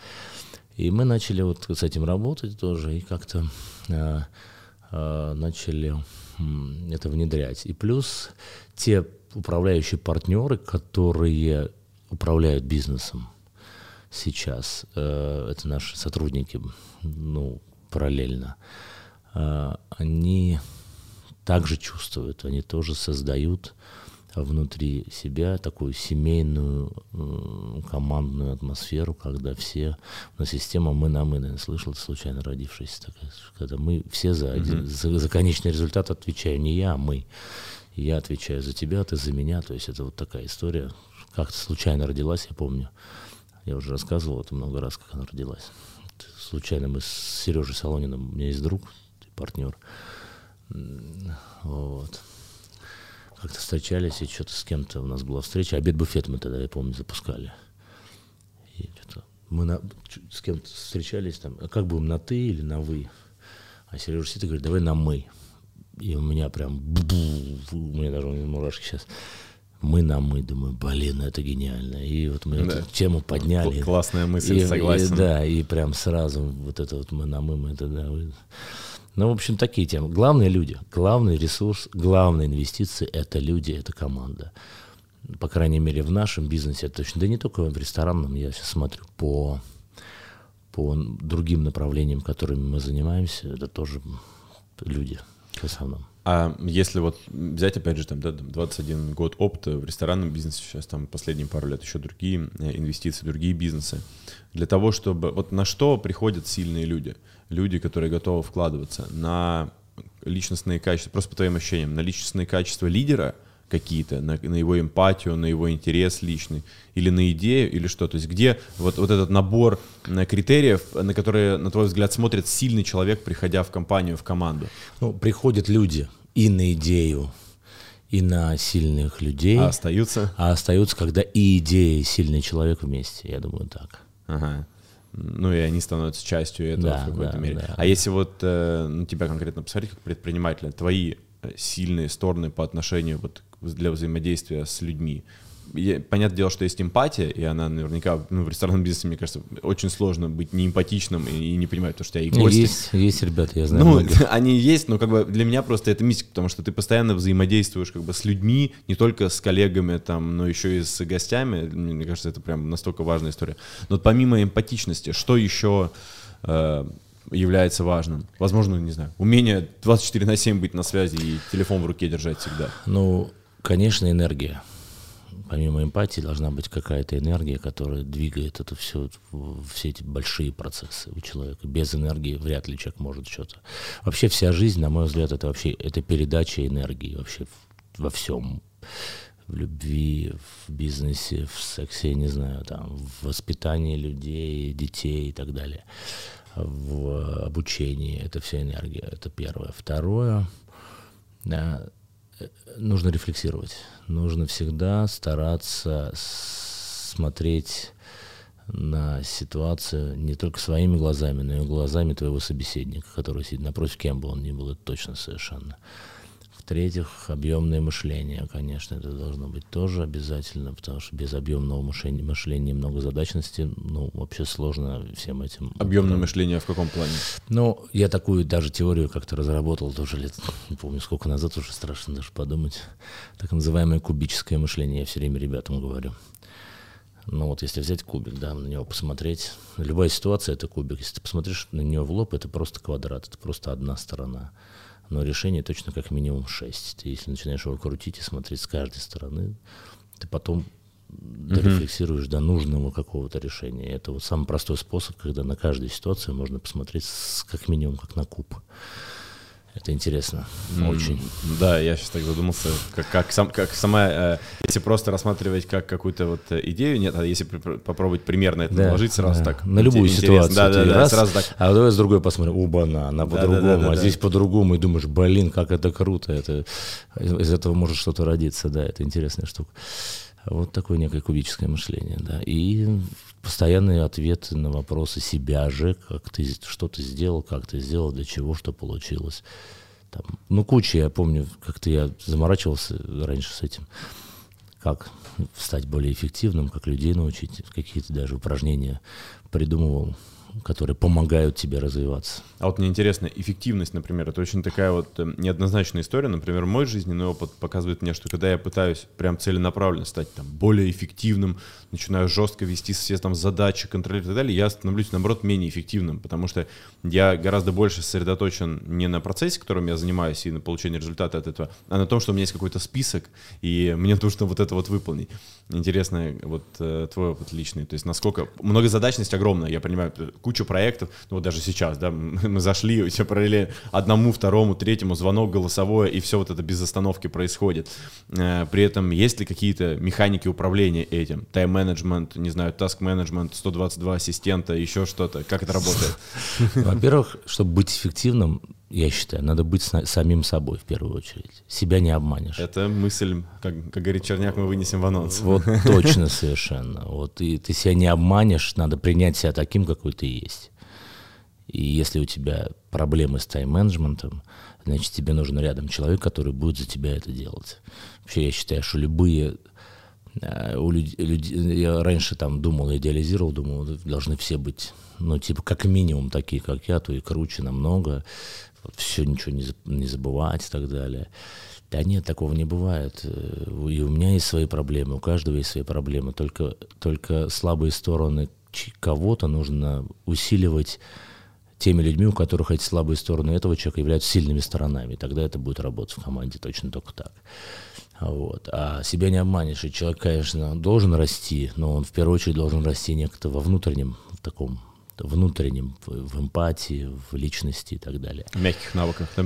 И мы начали вот с этим работать тоже, и как-то а, начали это внедрять. И плюс те управляющие партнеры, которые управляют бизнесом сейчас, э, это наши сотрудники, ну, параллельно, э, они также чувствуют, они тоже создают внутри себя такую семейную э, командную атмосферу, когда все, у нас система мы на мы, наверное, слышал, случайно такая, когда мы все за, один, за, за конечный результат отвечаю, не я, а мы. Я отвечаю за тебя, ты за меня, то есть это вот такая история, как-то случайно родилась, я помню, я уже рассказывал это много раз, как она родилась. Случайно мы с Сережей Солониным, у меня есть друг, партнер, вот, как-то встречались, и что-то с кем-то у нас была встреча. Обед-буфет мы тогда, я помню, запускали. И что-то мы на, с кем-то встречались там, а как будем, на ты или на вы? А Сережа сидит и говорит, давай на мы. И у меня прям, у меня даже мурашки сейчас. Мы на мы, думаю, блин, это гениально. И вот мы да. эту тему подняли. Классная мысль, и, согласен. И, да, и прям сразу вот это вот мы на мы, мы это, да, ну, в общем, такие темы. Главные люди, главный ресурс, главная инвестиция – это люди, это команда. по крайней мере, в нашем бизнесе, это точно, да не только в ресторанном, я сейчас смотрю по, по другим направлениям, которыми мы занимаемся, это тоже люди в основном. А если вот взять, опять же, там, да, 21 год опыта в ресторанном бизнесе, сейчас там последние пару лет еще другие э, инвестиции, другие бизнесы, для того, чтобы... Вот на что приходят сильные люди? Люди, которые готовы вкладываться на личностные качества, просто по твоим ощущениям, на личностные качества лидера – какие-то, на, на его эмпатию, на его интерес личный, или на идею, или что. То есть где вот, вот этот набор э, критериев, на которые, на твой взгляд, смотрит сильный человек, приходя в компанию, в команду? Ну, приходят люди и на идею, и на сильных людей. А остаются? А остаются, когда и идея, и сильный человек вместе, я думаю, так. Ага. Ну и они становятся частью этого да, в какой-то да, мере. Да. А если вот э, ну, тебя конкретно посмотреть как предпринимателя, твои э, сильные стороны по отношению вот для взаимодействия с людьми. Я, понятное дело, что есть эмпатия, и она наверняка ну, в ресторанном бизнесе, мне кажется, очень сложно быть неэмпатичным и, и не понимать, то, что я и гости. Есть, есть ребята, я знаю. Ну, многих. они есть, но как бы для меня просто это мистика, потому что ты постоянно взаимодействуешь как бы с людьми, не только с коллегами там, но еще и с гостями. Мне кажется, это прям настолько важная история. Но помимо эмпатичности, что еще э, является важным? Возможно, не знаю, умение 24 на 7 быть на связи и телефон в руке держать всегда. Ну, Конечно, энергия. Помимо эмпатии должна быть какая-то энергия, которая двигает это все, все эти большие процессы у человека. Без энергии вряд ли человек может что-то. Вообще вся жизнь, на мой взгляд, это вообще это передача энергии вообще во всем в любви, в бизнесе, в сексе, не знаю, там, в воспитании людей, детей и так далее, в обучении. Это вся энергия. Это первое. Второе, да, нужно рефлексировать. Нужно всегда стараться смотреть на ситуацию не только своими глазами, но и глазами твоего собеседника, который сидит напротив, кем бы он ни был, это точно совершенно. В-третьих, объемное мышление, конечно, это должно быть тоже обязательно, потому что без объемного мышления, мышления многозадачности, ну, вообще сложно всем этим. Объемное мышление в каком плане? Ну, я такую даже теорию как-то разработал тоже лет, не помню сколько назад, уже страшно даже подумать. Так называемое кубическое мышление, я все время ребятам говорю. Ну вот если взять кубик, да, на него посмотреть, любая ситуация это кубик. Если ты посмотришь на нее в лоб, это просто квадрат, это просто одна сторона но решение точно как минимум 6. Ты, если начинаешь его крутить и смотреть с каждой стороны, ты потом дорефлексируешь до нужного какого-то решения. Это вот самый простой способ, когда на каждую ситуацию можно посмотреть с, как минимум как на куб. Это интересно, mm, очень. Да, я сейчас так задумался, как, как, сам, как сама, э, если просто рассматривать как какую-то вот идею, нет, а если при, попробовать примерно это да, наложить сразу да. так. На любую ситуацию. Да, да, да, раз, сразу так. А давай с другой посмотрим, оба-на, она по-другому, да, да, да, а да, здесь по-другому, и думаешь, блин, как это круто, это, из этого может что-то родиться, да, это интересная штука. Вот такое некое кубическое мышление, да. И постоянные ответы на вопросы себя же, как ты что ты сделал, как ты сделал, для чего, что получилось. Там, ну, куча, я помню, как-то я заморачивался раньше с этим, как стать более эффективным, как людей научить, какие-то даже упражнения придумывал которые помогают тебе развиваться. А вот мне интересно, эффективность, например, это очень такая вот э, неоднозначная история. Например, мой жизненный опыт показывает мне, что когда я пытаюсь прям целенаправленно стать там более эффективным, начинаю жестко вести все там задачи, контролировать и так далее, я становлюсь, наоборот, менее эффективным, потому что я гораздо больше сосредоточен не на процессе, которым я занимаюсь, и на получении результата от этого, а на том, что у меня есть какой-то список, и мне нужно вот это вот выполнить. Интересно, вот э, твой опыт личный, то есть насколько... Многозадачность огромная, я понимаю, кучу проектов, ну вот даже сейчас, да, мы зашли, все параллельно одному, второму, третьему, звонок голосовое, и все вот это без остановки происходит. Э, при этом есть ли какие-то механики управления этим? Тайм-менеджмент, не знаю, таск-менеджмент, 122 ассистента, еще что-то? Как это работает? Во-первых, чтобы быть эффективным, я считаю, надо быть самим собой в первую очередь. Себя не обманешь. Это мысль, как, как говорит Черняк, мы вынесем в анонс. Вот точно совершенно. Вот и ты себя не обманешь, надо принять себя таким, какой ты есть. И если у тебя проблемы с тайм-менеджментом, значит, тебе нужен рядом человек, который будет за тебя это делать. Вообще, я считаю, что любые у людей, людей, я раньше там думал, идеализировал, думал, должны все быть, ну, типа, как минимум такие, как я, то и круче намного все ничего не, не забывать и так далее. Да нет, такого не бывает. Э, и у меня есть свои проблемы, у каждого есть свои проблемы. Только, только слабые стороны кого-то нужно усиливать теми людьми, у которых эти слабые стороны этого человека являются сильными сторонами. Тогда это будет работать в команде точно только так. Вот. А себя не обманешь. И человек, конечно, должен расти, но он в первую очередь должен расти некто во внутреннем, в таком внутреннем, в эмпатии, в личности и так далее. В мягких навыках, да?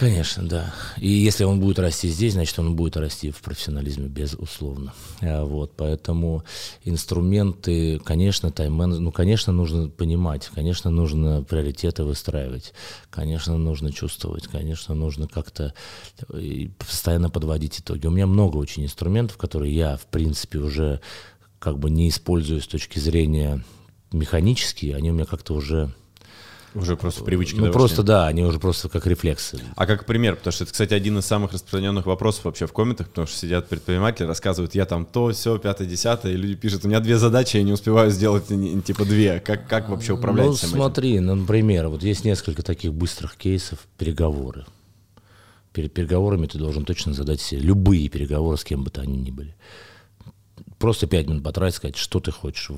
Конечно, да. И если он будет расти здесь, значит, он будет расти в профессионализме, безусловно. А, вот, поэтому инструменты, конечно, тайм ну, конечно, нужно понимать, конечно, нужно приоритеты выстраивать, конечно, нужно чувствовать, конечно, нужно как-то э, постоянно подводить итоги. У меня много очень инструментов, которые я, в принципе, уже как бы не использую с точки зрения механические, они у меня как-то уже уже просто привычки. Ну, просто да, они уже просто как рефлексы. А как пример, потому что это, кстати, один из самых распространенных вопросов вообще в комментах, потому что сидят предприниматели, рассказывают, я там то, все, пятое, десятое, и люди пишут, у меня две задачи, я не успеваю сделать типа две. Как, как вообще управлять ну, всем смотри, этим? ну, например, вот есть несколько таких быстрых кейсов, переговоры. Перед переговорами ты должен точно задать себе любые переговоры, с кем бы то они ни были. Просто пять минут потратить, сказать, что ты хочешь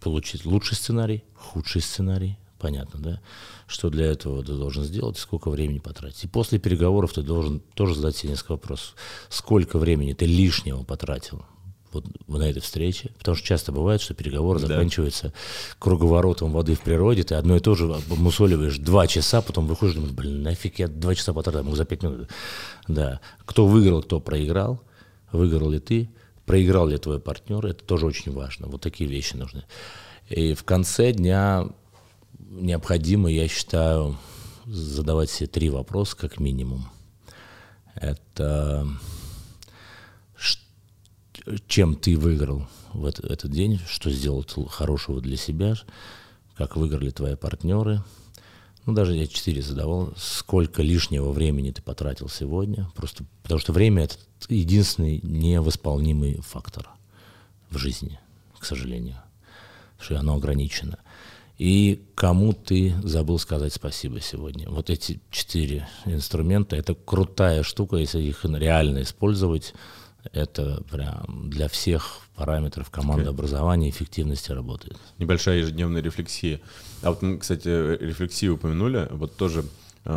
получить. Лучший сценарий, худший сценарий, понятно, да, что для этого ты должен сделать и сколько времени потратить. И после переговоров ты должен тоже задать себе несколько вопросов. Сколько времени ты лишнего потратил вот на этой встрече, потому что часто бывает, что переговоры да. заканчиваются круговоротом воды в природе, ты одно и то же мусоливаешь два часа, потом выходишь, думаешь, блин, нафиг я два часа потратил, мог за пять минут. Да. Кто выиграл, кто проиграл, выиграл ли ты, проиграл ли твой партнер, это тоже очень важно. Вот такие вещи нужны. И в конце дня необходимо, я считаю, задавать себе три вопроса как минимум. Это чем ты выиграл в этот, день, что сделал хорошего для себя, как выиграли твои партнеры. Ну, даже я четыре задавал, сколько лишнего времени ты потратил сегодня. Просто потому что время это единственный невосполнимый фактор в жизни, к сожалению, что оно ограничено и кому ты забыл сказать спасибо сегодня. Вот эти четыре инструмента, это крутая штука, если их реально использовать, это прям для всех параметров команды образования эффективности работает. Небольшая ежедневная рефлексия. А вот мы, кстати, рефлексию упомянули, вот тоже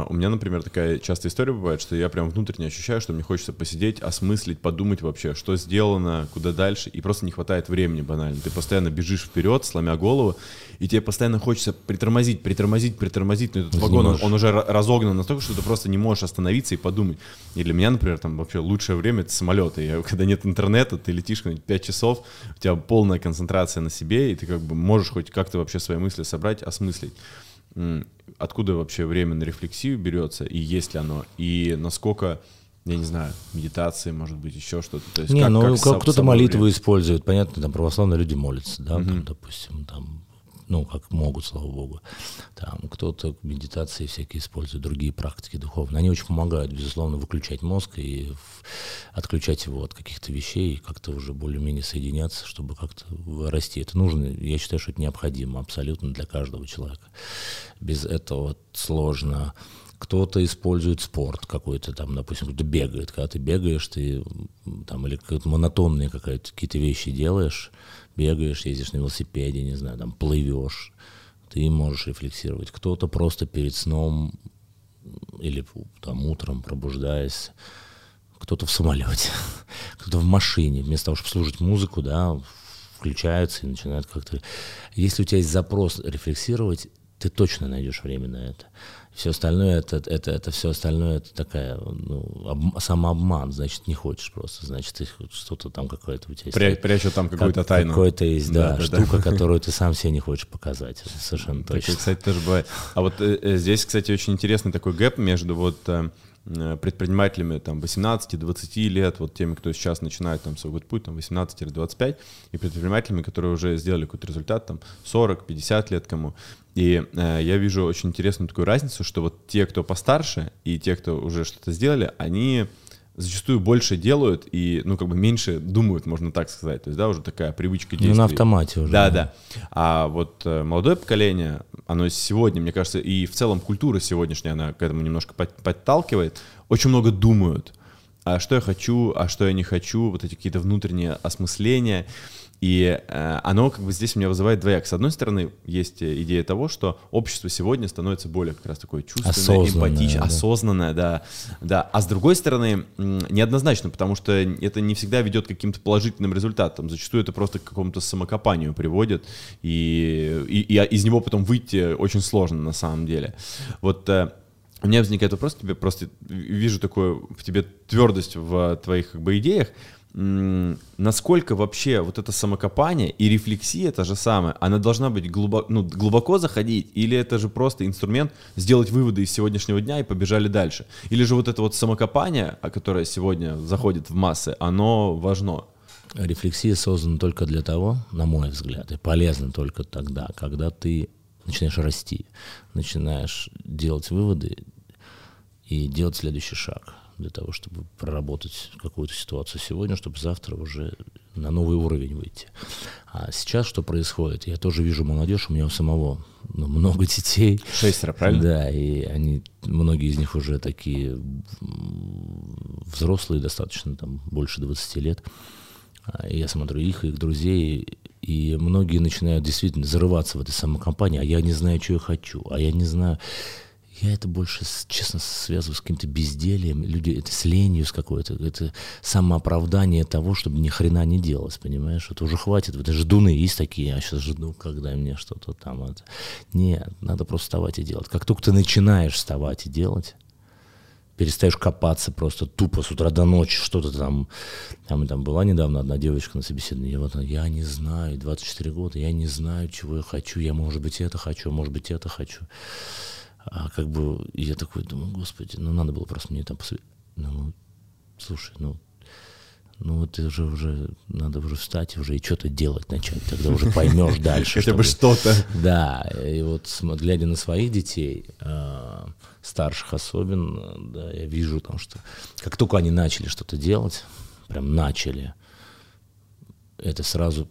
у меня, например, такая частая история бывает, что я прям внутренне ощущаю, что мне хочется посидеть, осмыслить, подумать вообще, что сделано, куда дальше, и просто не хватает времени банально. Ты постоянно бежишь вперед, сломя голову, и тебе постоянно хочется притормозить, притормозить, притормозить, но этот ты вагон, он, он уже разогнан настолько, что ты просто не можешь остановиться и подумать. И для меня, например, там вообще лучшее время — это самолеты. Я, когда нет интернета, ты летишь 5 часов, у тебя полная концентрация на себе, и ты как бы можешь хоть как-то вообще свои мысли собрать, осмыслить откуда вообще время на рефлексию берется, и есть ли оно, и насколько я не знаю, медитации, может быть, еще что-то. То есть не, как, ну как кто-то молитвы время? использует, понятно, там православные люди молятся, да, угу. там, допустим, там ну, как могут, слава богу. Там кто-то медитации всякие использует, другие практики духовные. Они очень помогают, безусловно, выключать мозг и отключать его от каких-то вещей, как-то уже более-менее соединяться, чтобы как-то расти. Это нужно, я считаю, что это необходимо абсолютно для каждого человека. Без этого сложно кто-то использует спорт какой-то там, допустим, кто-то бегает. Когда ты бегаешь, ты там или монотонные какие-то вещи делаешь, бегаешь, ездишь на велосипеде, не знаю, там плывешь, ты можешь рефлексировать. Кто-то просто перед сном или там утром пробуждаясь, кто-то в самолете, кто-то в машине, вместо того, чтобы слушать музыку, да, включаются и начинают как-то... Если у тебя есть запрос рефлексировать, ты точно найдешь время на это. Все остальное это, это, это все остальное это такая ну, об, самообман, значит, не хочешь просто, значит, что-то там какое-то у тебя есть. Пря, прячу там какую-то как, тайну. Какое-то есть, да, да, штука, да. которую ты сам себе не хочешь показать. Совершенно точно. Такое, кстати, тоже бывает. А вот э, э, здесь, кстати, очень интересный такой гэп между вот Э, предпринимателями там 18-20 лет, вот теми, кто сейчас начинает там свой путь, там 18-25, и предпринимателями, которые уже сделали какой-то результат, там 40-50 лет кому. И э, я вижу очень интересную такую разницу, что вот те, кто постарше, и те, кто уже что-то сделали, они зачастую больше делают и, ну, как бы меньше думают, можно так сказать. То есть, да, уже такая привычка действий. Ну, на автомате уже. Да, да. А вот э, молодое поколение, оно сегодня, мне кажется, и в целом культура сегодняшняя, она к этому немножко подталкивает, очень много думают. а что я хочу, а что я не хочу, вот эти какие-то внутренние осмысления. И э, оно как бы здесь у меня вызывает двояк. С одной стороны, есть э, идея того, что общество сегодня становится более как раз такое чувственное, Осознанное, эмпатичное, да. осознанное, да, да. А с другой стороны, неоднозначно, потому что это не всегда ведет к каким-то положительным результатам. Зачастую это просто к какому-то самокопанию приводит, и, и, и из него потом выйти очень сложно на самом деле. Вот э, у меня возникает вопрос тебе, просто вижу такую в тебе твердость в твоих как бы идеях. Насколько вообще вот это самокопание и рефлексия та же самая, она должна быть глубоко, ну, глубоко заходить, или это же просто инструмент сделать выводы из сегодняшнего дня и побежали дальше? Или же вот это вот самокопание, а которое сегодня заходит в массы, оно важно? Рефлексия создана только для того, на мой взгляд, и полезна только тогда, когда ты начинаешь расти, начинаешь делать выводы и делать следующий шаг для того, чтобы проработать какую-то ситуацию сегодня, чтобы завтра уже на новый уровень выйти. А сейчас что происходит? Я тоже вижу молодежь, у меня у самого ну, много детей. Шестеро, правильно? Да, и они, многие из них уже такие взрослые достаточно, там больше 20 лет. А, и я смотрю их, их друзей, и многие начинают действительно зарываться в этой самокомпании, а я не знаю, что я хочу, а я не знаю... Я это больше, честно, связываю с каким-то бездельем, люди, это с ленью с какой-то, это самооправдание того, чтобы ни хрена не делать, понимаешь? Это уже хватит, это ждуны есть такие, я сейчас жду, когда мне что-то там... Это. Нет, надо просто вставать и делать. Как только ты начинаешь вставать и делать, перестаешь копаться просто тупо с утра до ночи, что-то там, там, там была недавно одна девочка на собеседовании, вот она, я не знаю, 24 года, я не знаю, чего я хочу, я, может быть, это хочу, может быть, это хочу. А как бы я такой думаю, господи, ну надо было просто мне там посоветовать. Ну, слушай, ну, ну вот ты же уже, надо уже встать уже и что-то делать начать, тогда уже поймешь дальше. Хотя бы что что-то. да, и вот глядя на своих детей, э, старших особенно, да, я вижу там, что как только они начали что-то делать, прям начали, это сразу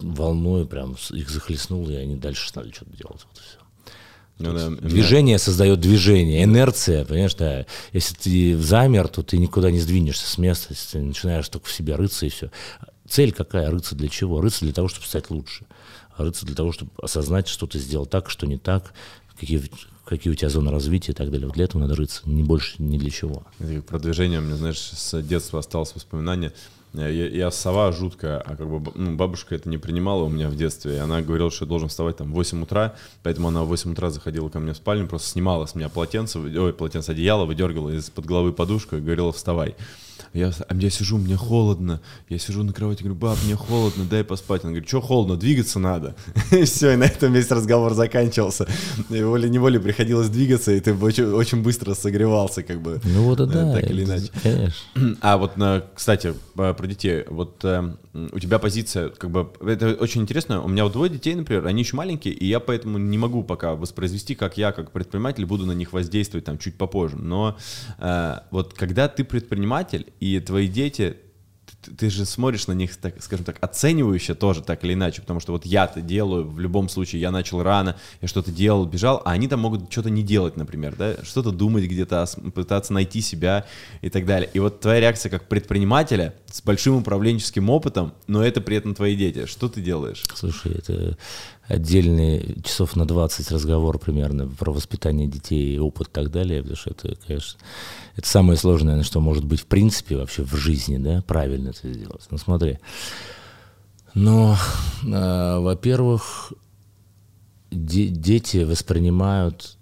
волной прям их захлестнуло, и они дальше стали что-то делать. Вот и всё. Ну да, Движение создает движение, инерция, понимаешь, да. Если ты замер, то ты никуда не сдвинешься с места, если ты начинаешь только в себе рыться и все. Цель какая? Рыться для чего? Рыться для того, чтобы стать лучше. Рыться для того, чтобы осознать, что ты сделал так, что не так, какие, какие у тебя зоны развития и так далее. Вот для этого надо рыться, не больше ни для чего. Продвижение, у меня, знаешь, с детства осталось воспоминание. Я, я сова жуткая, а как бы ну, бабушка это не принимала у меня в детстве. И она говорила, что я должен вставать там в 8 утра, поэтому она в 8 утра заходила ко мне в спальню, просто снимала с меня полотенце, ой, полотенце, одеяло, выдергивала из-под головы подушку и говорила, вставай. Я, а я сижу, мне холодно. Я сижу на кровати, говорю, баб, мне холодно, дай поспать. Она говорит, что холодно, двигаться надо. И все, и на этом весь разговор заканчивался. И волей-неволей приходилось двигаться, и ты очень, очень быстро согревался, как бы. Ну вот э, да. Так или иначе. Конечно. А вот, на- кстати, э, про детей. Вот э, у тебя позиция, как бы, это очень интересно. У меня вот двое детей, например, они еще маленькие, и я поэтому не могу пока воспроизвести, как я, как предприниматель, буду на них воздействовать там чуть попозже. Но э, вот когда ты предприниматель, и твои дети, ты, ты же смотришь на них, так, скажем так, оценивающе тоже, так или иначе, потому что вот я-то делаю, в любом случае, я начал рано, я что-то делал, бежал, а они там могут что-то не делать, например, да, что-то думать где-то, ос- пытаться найти себя и так далее. И вот твоя реакция как предпринимателя с большим управленческим опытом, но это при этом твои дети. Что ты делаешь? Слушай, это отдельный часов на 20 разговор примерно про воспитание детей, опыт и так далее, потому что это, конечно, это самое сложное, что может быть в принципе вообще в жизни, да, правильно это сделать. Ну смотри, но, э, во-первых, де- дети воспринимают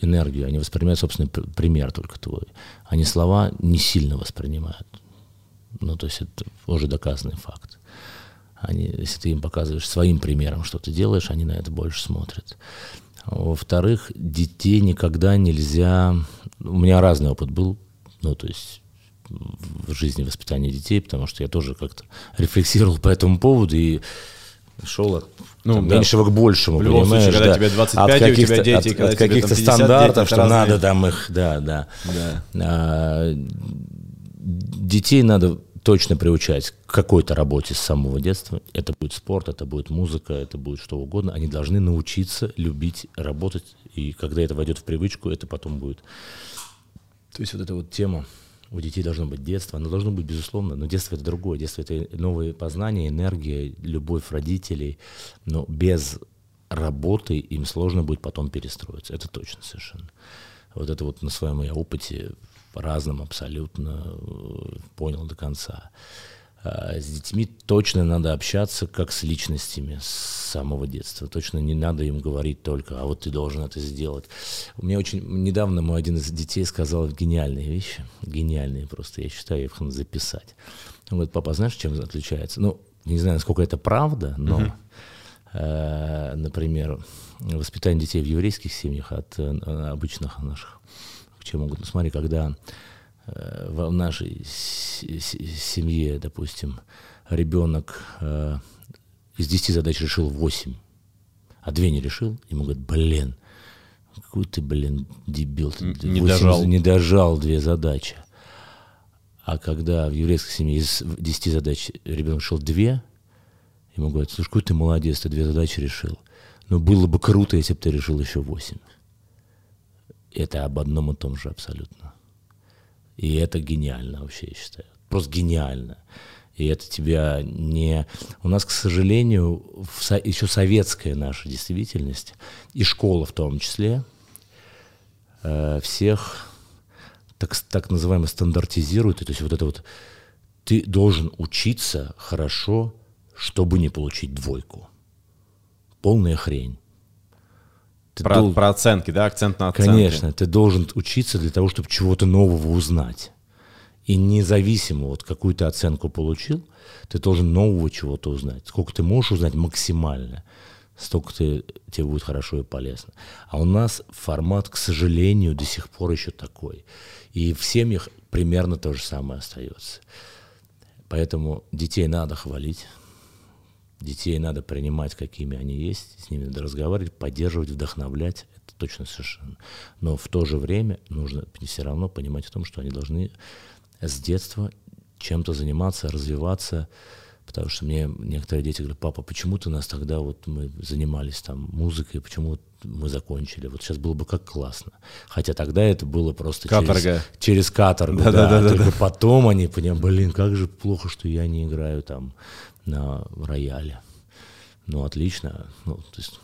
энергию, они воспринимают собственный пр- пример только твой. Они слова не сильно воспринимают. Ну, то есть это уже доказанный факт. Они, если ты им показываешь своим примером, что ты делаешь, они на это больше смотрят. Во-вторых, детей никогда нельзя... У меня разный опыт был, ну, то есть в жизни воспитания детей, потому что я тоже как-то рефлексировал по этому поводу и шел от Ну, там, да. меньшего к большему, В любом понимаешь, случае, когда да. тебе 25, от и у тебя каких-то, дети, от- от каких-то 50 стандартов, дети, что разные. надо там их, да, да. Да. А, детей надо точно приучать к какой-то работе с самого детства. Это будет спорт, это будет музыка, это будет что угодно. Они должны научиться любить работать, и когда это войдет в привычку, это потом будет. То есть вот эта вот тема У детей должно быть детство, оно должно быть, безусловно, но детство это другое. Детство это новые познания, энергия, любовь родителей. Но без работы им сложно будет потом перестроиться. Это точно совершенно. Вот это вот на своем я опыте разном абсолютно э, понял до конца. А с детьми точно надо общаться как с личностями с самого детства. Точно не надо им говорить только, а вот ты должен это сделать. У меня очень недавно мой один из детей сказал гениальные вещи. Гениальные просто, я считаю, их надо записать. Он говорит, папа, знаешь, чем отличается? Ну, не знаю, насколько это правда, но, uh-huh. э, например, воспитание детей в еврейских семьях от э, обычных наших, чем могут. Ну, смотри, когда Э, в нашей семье, допустим, ребенок э, из 10 задач решил 8, а две не решил, ему говорят, блин, какой ты, блин, дебил, ты не, дожал. не дожал две задачи. А когда в еврейской семье из 10 задач ребенок решил две, ему говорят, слушай, какой ты молодец, ты две задачи решил. Но было бы круто, если бы ты решил еще восемь. Это об одном и том же абсолютно. И это гениально вообще, я считаю. Просто гениально. И это тебя не... У нас, к сожалению, со... еще советская наша действительность, и школа в том числе, э, всех так, так называемо стандартизирует. То есть вот это вот... Ты должен учиться хорошо, чтобы не получить двойку. Полная хрень. Ты про, дол... про оценки, да, акцент на оценки. Конечно, ты должен учиться для того, чтобы чего-то нового узнать. И независимо, вот какую ты оценку получил, ты должен нового чего-то узнать. Сколько ты можешь узнать максимально, столько ты, тебе будет хорошо и полезно. А у нас формат, к сожалению, до сих пор еще такой. И в семьях примерно то же самое остается. Поэтому детей надо хвалить, Детей надо принимать, какими они есть, с ними надо разговаривать, поддерживать, вдохновлять. Это точно совершенно. Но в то же время нужно все равно понимать о том, что они должны с детства чем-то заниматься, развиваться. Потому что мне некоторые дети говорят, папа, почему ты нас тогда вот мы занимались там музыкой, почему мы закончили? Вот сейчас было бы как классно. Хотя тогда это было просто Каторга. через, через каторгу. Да, да, да, да, Только да. потом они понимают, блин, как же плохо, что я не играю там на рояле. Ну, отлично. Ну, то есть...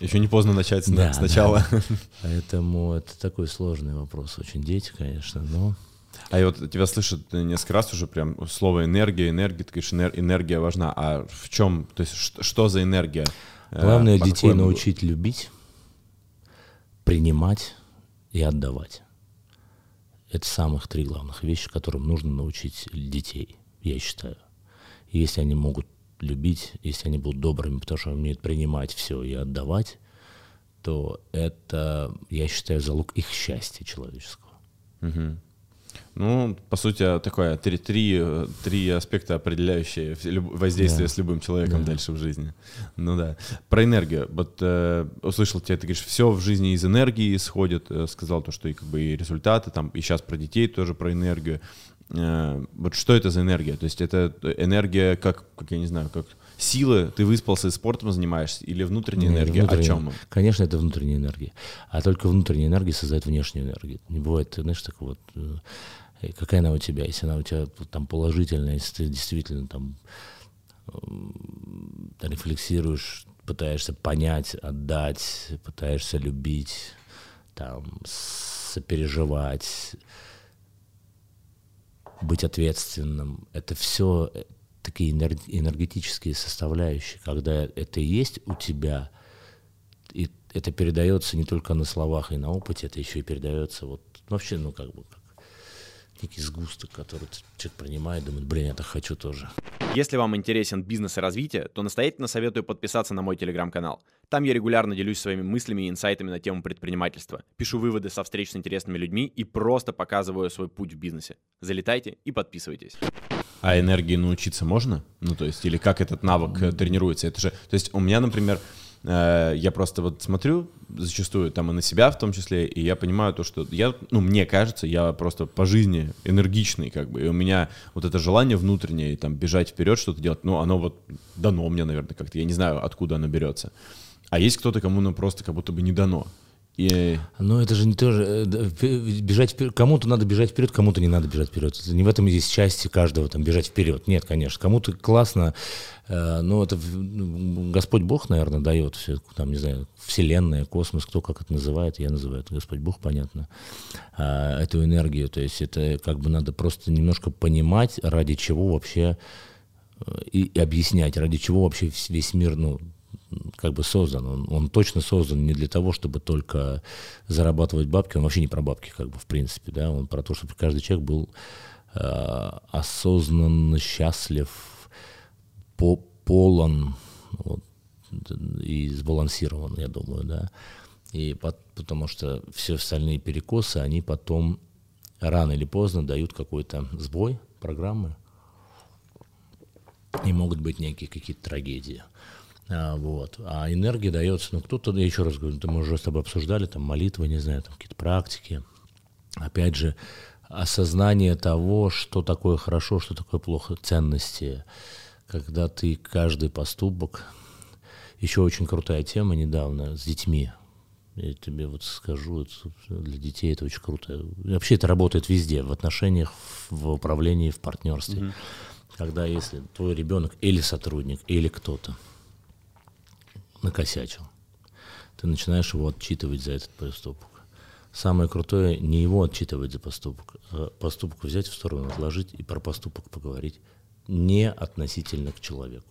Еще не поздно начать да, сначала. Да. Поэтому это такой сложный вопрос. Очень дети, конечно, но... А я вот тебя слышат несколько раз уже прям слово энергия, энергия, ты говоришь, энергия важна. А в чем, то есть что, что за энергия? Э, Главное По детей научить любить, принимать и отдавать. Это самых три главных вещи, которым нужно научить детей, я считаю если они могут любить, если они будут добрыми, потому что умеют принимать все и отдавать, то это, я считаю, залог их счастья человеческого. Угу. Ну, по сути, такое три, три, три аспекта, определяющие воздействие да. с любым человеком да. дальше в жизни. Ну да. Про энергию. Вот э, услышал тебя, ты говоришь, все в жизни из энергии исходит. Э, сказал то, что и как бы и результаты там, и сейчас про детей тоже про энергию. Э, вот что это за энергия? То есть это энергия, как, как я не знаю, как силы, ты выспался и спортом занимаешься, или внутренняя Нет, энергия? Внутренняя. О чем? Конечно, это внутренняя энергия. А только внутренняя энергия создает внешнюю энергию. Не бывает, знаешь, так вот, э, какая она у тебя, если она у тебя там положительная, если ты действительно там рефлексируешь, пытаешься понять, отдать, пытаешься любить, там, сопереживать, быть ответственным. Это все э, такие энергетические составляющие. Когда это есть у тебя, и это передается не только на словах и на опыте, это еще и передается вот вообще, ну как бы некий сгусток, который человек принимает, думает, блин, я так хочу тоже. Если вам интересен бизнес и развитие, то настоятельно советую подписаться на мой телеграм-канал. Там я регулярно делюсь своими мыслями и инсайтами на тему предпринимательства, пишу выводы со встреч с интересными людьми и просто показываю свой путь в бизнесе. Залетайте и подписывайтесь. А энергии научиться можно? Ну, то есть, или как этот навык э, тренируется? Это же, то есть, у меня, например, Э, я просто вот смотрю зачастую там и на себя в том числе, и я понимаю то, что я, ну, мне кажется, я просто по жизни энергичный, как бы, и у меня вот это желание внутреннее, там, бежать вперед, что-то делать, ну, оно вот дано мне, наверное, как-то, я не знаю, откуда оно берется. А есть кто-то, кому оно просто как будто бы не дано. И... Но это же не тоже э, бежать вперед. Кому-то надо бежать вперед, кому-то не надо бежать вперед. Это не в этом есть счастье каждого там бежать вперед. Нет, конечно. Кому-то классно, э, но это ну, Господь Бог, наверное, дает все, там, не знаю, Вселенная, космос, кто как это называет, я называю это Господь Бог, понятно, а, эту энергию. То есть это как бы надо просто немножко понимать, ради чего вообще э, и, и объяснять, ради чего вообще весь мир, ну, как бы создан. Он, он точно создан не для того, чтобы только зарабатывать бабки. Он вообще не про бабки, как бы, в принципе, да. Он про то, чтобы каждый человек был э, осознанно счастлив, по, полон вот, и сбалансирован, я думаю, да. И под, потому что все остальные перекосы, они потом рано или поздно дают какой-то сбой программы, и могут быть некие какие-то трагедии. А, вот. А энергия дается, ну, кто-то, я еще раз говорю, мы уже с тобой обсуждали, там, молитвы, не знаю, там, какие-то практики. Опять же, осознание того, что такое хорошо, что такое плохо, ценности. Когда ты каждый поступок... Еще очень крутая тема недавно с детьми. Я тебе вот скажу, для детей это очень круто. Вообще это работает везде, в отношениях, в управлении, в партнерстве. Mm-hmm. Когда если твой ребенок или сотрудник, или кто-то накосячил. Ты начинаешь его отчитывать за этот поступок. Самое крутое не его отчитывать за поступок, а поступок взять в сторону, отложить и про поступок поговорить не относительно к человеку.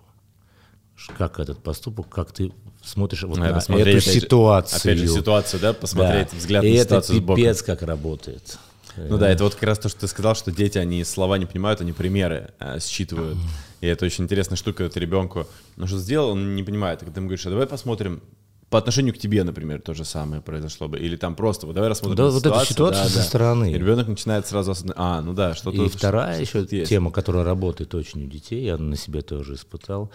Как этот поступок, как ты смотришь вот Надо на эту ситуацию. Опять же, ситуацию, да, посмотреть да. взгляд и на это ситуацию пипец сбоку. как работает. Ну да, это вот как раз то, что ты сказал, что дети, они слова не понимают, они примеры а, считывают. И это очень интересная штука, когда ты ребенку ну, что сделал, он не понимает. Когда ты ему говоришь, а давай посмотрим по отношению к тебе, например, то же самое произошло бы. Или там просто, вот давай рассмотрим Да, эту вот эту ситуацию. ситуацию да, со да. стороны. И ребенок начинает сразу осознавать, а, ну да, что-то... И вторая что-то еще есть. тема, которая работает очень у детей, я на себе тоже испытал,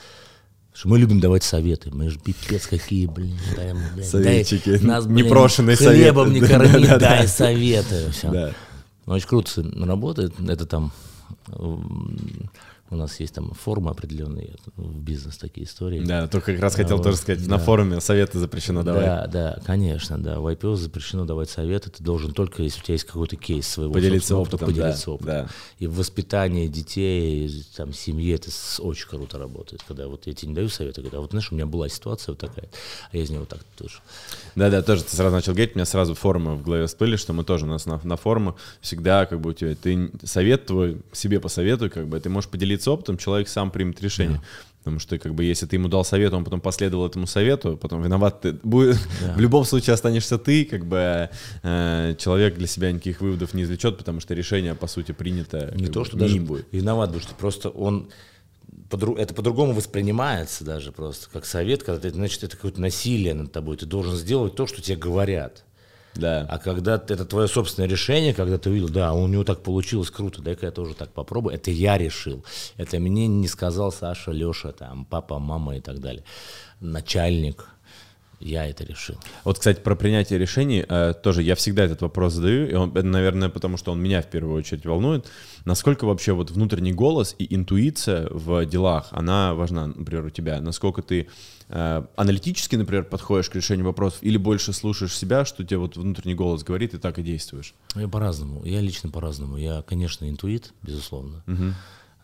что мы любим давать советы. Мы же пипец какие, блин, даем, блин, Советчики. дай, нас, блин, Непрошенные хлебом советы. не корми, Да-да-да. дай советы. Всё. Да. Ну, Очень круто работает. Это там у нас есть там формы определенные в бизнес такие истории. Да, только как раз Да, хотел вот, тоже сказать, на да. форуме советы запрещено давать. Да, да, конечно, да. В IPO запрещено давать советы. Ты должен только, если у тебя есть какой-то кейс своего Поделиться опыта, опытом, да, поделиться опытом. да. И в воспитании детей, и там, семьи это очень круто работает. Когда вот я тебе не даю советы, когда вот, знаешь, у меня была ситуация вот такая, а я из нее вот так тоже. Да-да, тоже ты сразу начал говорить, у меня сразу форумы в голове всплыли, что мы тоже у нас на, на форумах всегда как бы у тебя, ты совет твой себе посоветуй, как бы ты можешь поделиться опытом, человек сам примет решение. Потому что, как бы, если ты ему дал совет, он потом последовал этому совету, потом виноват ты будет. В любом случае останешься ты, как бы э, человек для себя никаких выводов не извлечет, потому что решение, по сути, принято. Не то, бы, что даже будет. виноват, потому что просто он подру- это по-другому воспринимается даже просто как совет, когда ты, значит, это какое-то насилие над тобой. Ты должен сделать то, что тебе говорят. Да. А когда это твое собственное решение, когда ты увидел, да, у него так получилось круто, дай-ка я тоже так попробую, это я решил. Это мне не сказал Саша, Леша, там, папа, мама и так далее. Начальник. Я это решил. Вот, кстати, про принятие решений э, тоже я всегда этот вопрос задаю, и он, это, наверное, потому что он меня в первую очередь волнует. Насколько вообще вот внутренний голос и интуиция в делах, она важна, например, у тебя? Насколько ты э, аналитически, например, подходишь к решению вопросов или больше слушаешь себя, что тебе вот внутренний голос говорит, и так и действуешь? Я по-разному. Я лично по-разному. Я, конечно, интуит, безусловно.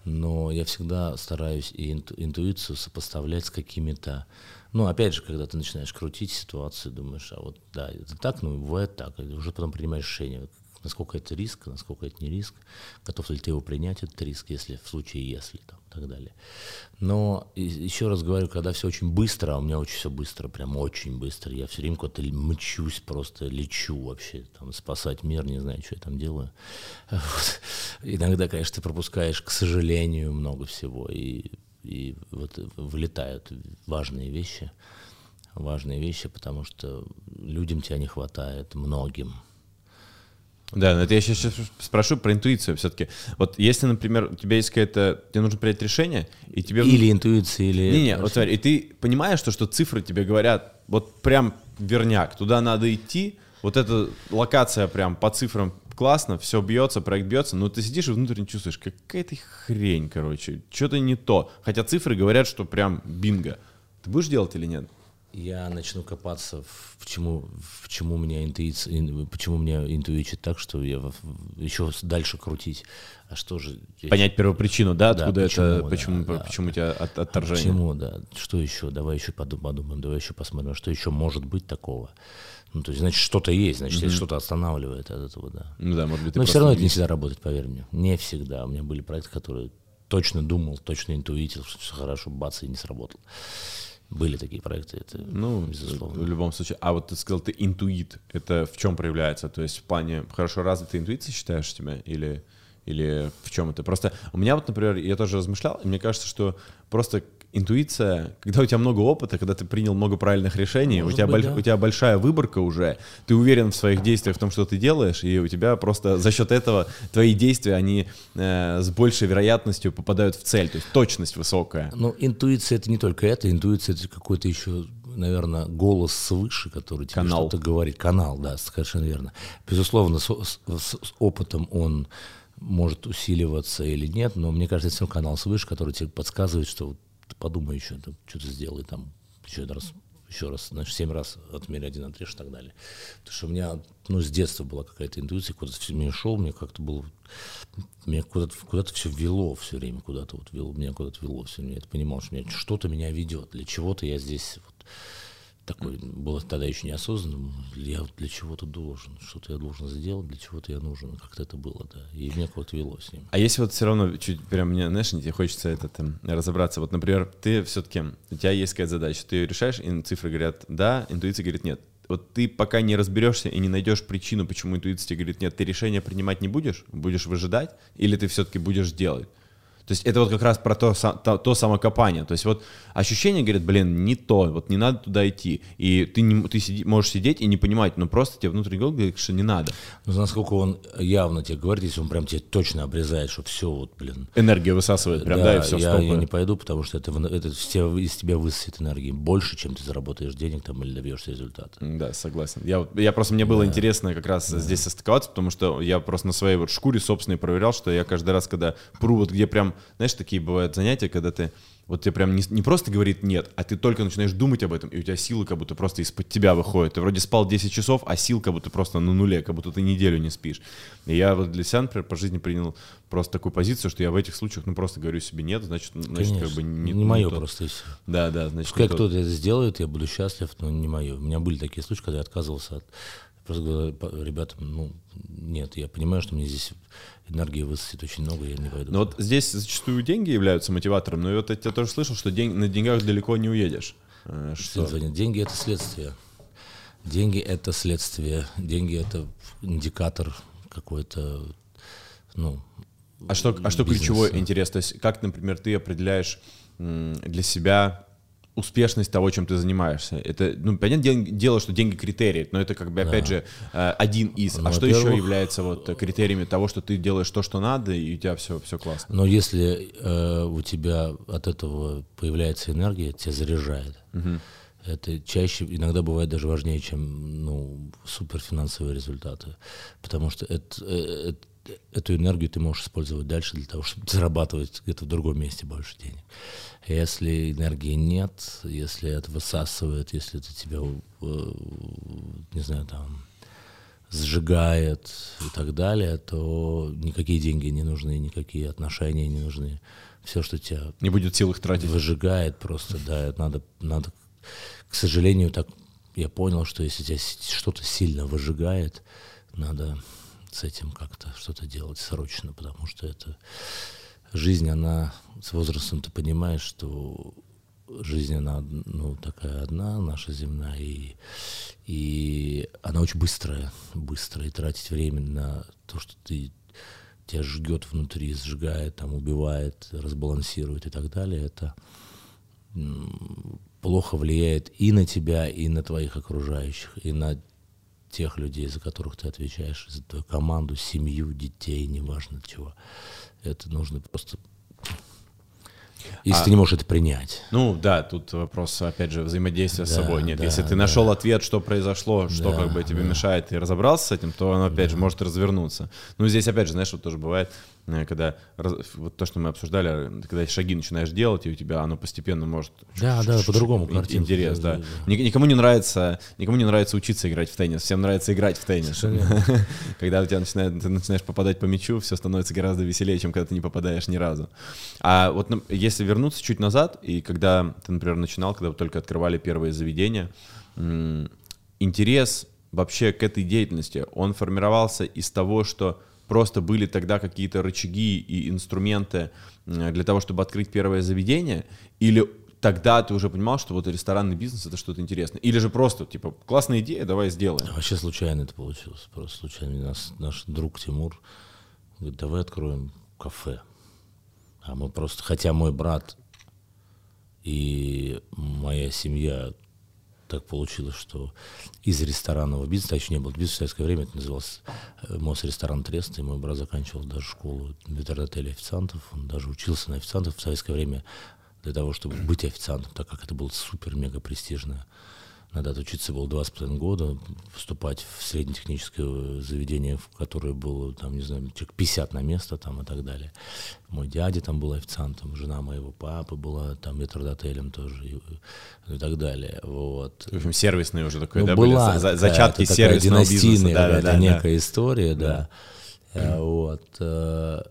Но я всегда стараюсь и инту- интуицию сопоставлять с какими-то... Ну, опять же, когда ты начинаешь крутить ситуацию, думаешь, а вот да, это так, ну, бывает так. И уже потом принимаешь решение, насколько это риск, насколько это не риск, готов ли ты его принять, этот риск, если в случае если, там, и так далее. Но еще раз говорю, когда все очень быстро, а у меня очень все быстро, прям очень быстро, я все время куда-то мчусь, просто лечу вообще, там, спасать мир, не знаю, что я там делаю. Вот. Иногда, конечно, ты пропускаешь, к сожалению, много всего, и, и вот вылетают важные вещи, важные вещи, потому что людям тебя не хватает, многим. Да, но это я сейчас спрошу про интуицию все-таки. Вот если, например, у тебя есть какая-то... Тебе нужно принять решение, и тебе... Или интуиция, или... Не-не, вот смотри, и ты понимаешь, что, что цифры тебе говорят, вот прям верняк, туда надо идти, вот эта локация прям по цифрам классно, все бьется, проект бьется, но ты сидишь и внутренне чувствуешь, какая-то хрень, короче, что-то не то. Хотя цифры говорят, что прям бинго. Ты будешь делать или нет? я начну копаться, в почему, в чему меня интуиция, почему меня интуичит так, что я еще дальше крутить. А что же... Понять первопричину, да, откуда да, почему, это, почему, да, почему да. у тебя от, отторжение? Почему, да, что еще, давай еще подумаем, давай еще посмотрим, что еще может быть такого. Ну, то есть, значит, что-то есть, значит, mm-hmm. что-то останавливает от этого, да. Ну да, может быть, Но все равно это не всегда работает, поверь мне. Не всегда. У меня были проекты, которые точно думал, точно интуитил, что все хорошо, бац, и не сработал. Были такие проекты, это ну, безусловно. В любом случае. А вот ты сказал, ты интуит. Это в чем проявляется? То есть в плане хорошо развитой интуиции считаешь себя или или в чем это? Просто у меня вот, например, я тоже размышлял, и мне кажется, что просто интуиция, когда у тебя много опыта, когда ты принял много правильных решений, у тебя, быть, больш, да. у тебя большая выборка уже, ты уверен в своих действиях, в том, что ты делаешь, и у тебя просто за счет этого твои действия, они э, с большей вероятностью попадают в цель, то есть точность высокая. Ну, интуиция это не только это, интуиция это какой-то еще наверное, голос свыше, который тебе Канал. что-то говорит. Канал, да, совершенно верно. Безусловно, с, с, с опытом он может усиливаться или нет, но мне кажется, это все канал свыше, который тебе подсказывает, что ты подумай еще, там, что-то сделай там еще раз, еще раз, значит, семь раз отмерь один отрежь и так далее. Потому что у меня, ну, с детства была какая-то интуиция, куда-то все мне шел, мне как-то было, меня куда-то куда все вело все время, куда-то вот вело, меня куда-то вело все время. Я это понимал, что меня, что-то меня ведет, для чего-то я здесь вот, такой, было тогда еще неосознанным, я для чего-то должен, что-то я должен сделать, для чего-то я нужен, как-то это было, да, и меня куда-то вело с ним. А если вот все равно чуть прям мне, знаешь, тебе хочется это там разобраться, вот, например, ты все-таки, у тебя есть какая-то задача, ты ее решаешь, и цифры говорят да, интуиция говорит нет, вот ты пока не разберешься и не найдешь причину, почему интуиция тебе говорит нет, ты решение принимать не будешь, будешь выжидать, или ты все-таки будешь делать? То есть это вот как раз про то, то, то самокопание. То есть вот ощущение, говорит, блин, не то, вот не надо туда идти. И ты, не, ты сиди, можешь сидеть и не понимать, но просто тебе внутренний голос говорит, что не надо. Ну, насколько он явно тебе говорит, если он прям тебе точно обрезает, что все вот, блин. Энергия высасывает прям, да, да и все, я, я не пойду, потому что это, это из, тебя, из тебя высосет энергии больше, чем ты заработаешь денег там или добьешься результата. Да, согласен. Я, я просто, мне было да. интересно как раз да. здесь состыковаться, потому что я просто на своей вот шкуре собственной проверял, что я каждый раз, когда пру, вот где прям знаешь, такие бывают занятия, когда ты вот тебе прям не, не просто говорит нет, а ты только начинаешь думать об этом, и у тебя силы как будто просто из-под тебя выходят. Ты вроде спал 10 часов, а сил как будто просто на нуле, как будто ты неделю не спишь. И я вот для себя, например, по жизни принял просто такую позицию, что я в этих случаях, ну, просто говорю себе нет, значит, значит как бы не... Не мое просто если. Да, да, значит... Пускай кто-то это сделает, я буду счастлив, но не мое. У меня были такие случаи, когда я отказывался от Просто говорю ребятам, ну, нет, я понимаю, что мне здесь энергии высосет очень много, я не пойду. Но вот здесь зачастую деньги являются мотиватором, но вот я тоже слышал, что день, на деньгах далеко не уедешь. Э, что? Деньги — это следствие. Деньги — это следствие. Деньги — это индикатор какой-то, ну, А что, а что ключевой интерес? То есть как, например, ты определяешь для себя успешность того, чем ты занимаешься. Это, ну, понятное дело, что деньги критерии, но это как бы, опять да. же, э, один из. Ну, а что еще является вот критериями того, что ты делаешь то, что надо, и у тебя все, все классно? Но если э, у тебя от этого появляется энергия, тебя заряжает. Угу. Это чаще, иногда бывает даже важнее, чем ну, суперфинансовые результаты. Потому что это, э, это эту энергию ты можешь использовать дальше для того, чтобы зарабатывать где-то в другом месте больше денег. Если энергии нет, если это высасывает, если это тебя, э, не знаю, там, сжигает и так далее, то никакие деньги не нужны, никакие отношения не нужны. Все, что тебя... Не будет сил их тратить. Выжигает просто, да, надо, надо, к сожалению, так я понял, что если тебя что-то сильно выжигает, надо с этим как-то что-то делать срочно, потому что это жизнь, она с возрастом ты понимаешь, что жизнь, она ну, такая одна, наша земная, и, и она очень быстрая, быстрая, и тратить время на то, что ты тебя жгет внутри, сжигает, там, убивает, разбалансирует и так далее, это плохо влияет и на тебя, и на твоих окружающих, и на тех людей, за которых ты отвечаешь, за твою команду, семью, детей, неважно чего. Это нужно просто если а, ты не можешь это принять. Ну да, тут вопрос, опять же, взаимодействия да, с собой. Нет, да, если ты нашел да. ответ, что произошло, что да, как бы тебе да. мешает, и разобрался с этим, то оно опять да. же может развернуться. Ну здесь опять же, знаешь, вот тоже бывает, когда вот то, что мы обсуждали, когда шаги начинаешь делать, и у тебя оно постепенно может... Да, да, по-другому картинка. Интерес, да. Никому не нравится, никому не нравится учиться играть в теннис, всем нравится играть в теннис. Когда у тебя начинает, ты начинаешь попадать по мячу, все становится гораздо веселее, чем когда ты не попадаешь ни разу. А вот если вернуться чуть назад, и когда ты, например, начинал, когда вы только открывали первые заведения, интерес вообще к этой деятельности, он формировался из того, что просто были тогда какие-то рычаги и инструменты для того, чтобы открыть первое заведение, или тогда ты уже понимал, что вот ресторанный бизнес это что-то интересное? Или же просто, типа, классная идея, давай сделаем? А вообще случайно это получилось. Просто случайно. Нас, наш друг Тимур говорит, давай откроем кафе. А мы просто, хотя мой брат и моя семья так получилось, что из ресторанного бизнеса, а еще не было бизнеса в советское время, это назывался э, Мосресторан Трест, и мой брат заканчивал даже школу ветеринарных официантов, он даже учился на официантов в советское время для того, чтобы быть официантом, так как это было супер-мега престижное надо отучиться было два с половиной года, поступать в среднетехническое заведение, в которое было, там, не знаю, человек 50 на место там и так далее. Мой дядя там был официантом, жена моего папы была там метрдотелем тоже и, и так далее. Вот. В общем, сервисные уже такой, ну, да, была были за, зачатки сервисного бизнеса. Да, да, да, некая да. история, да. да. Вот. Э,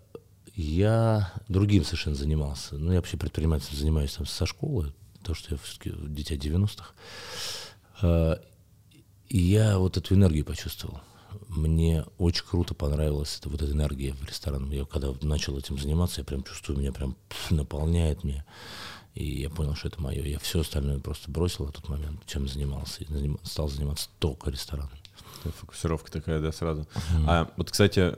я другим совершенно занимался. Ну, я вообще предпринимательством занимаюсь там со школы, то, что я все-таки дитя 90-х. Э, и я вот эту энергию почувствовал. Мне очень круто понравилась эта вот эта энергия в ресторане. Я когда начал этим заниматься, я прям чувствую, меня прям наполняет меня. И я понял, что это мое. Я все остальное просто бросил в тот момент, чем занимался. И стал заниматься только рестораном. Фокусировка такая, да, сразу. Uh-huh. А вот, кстати,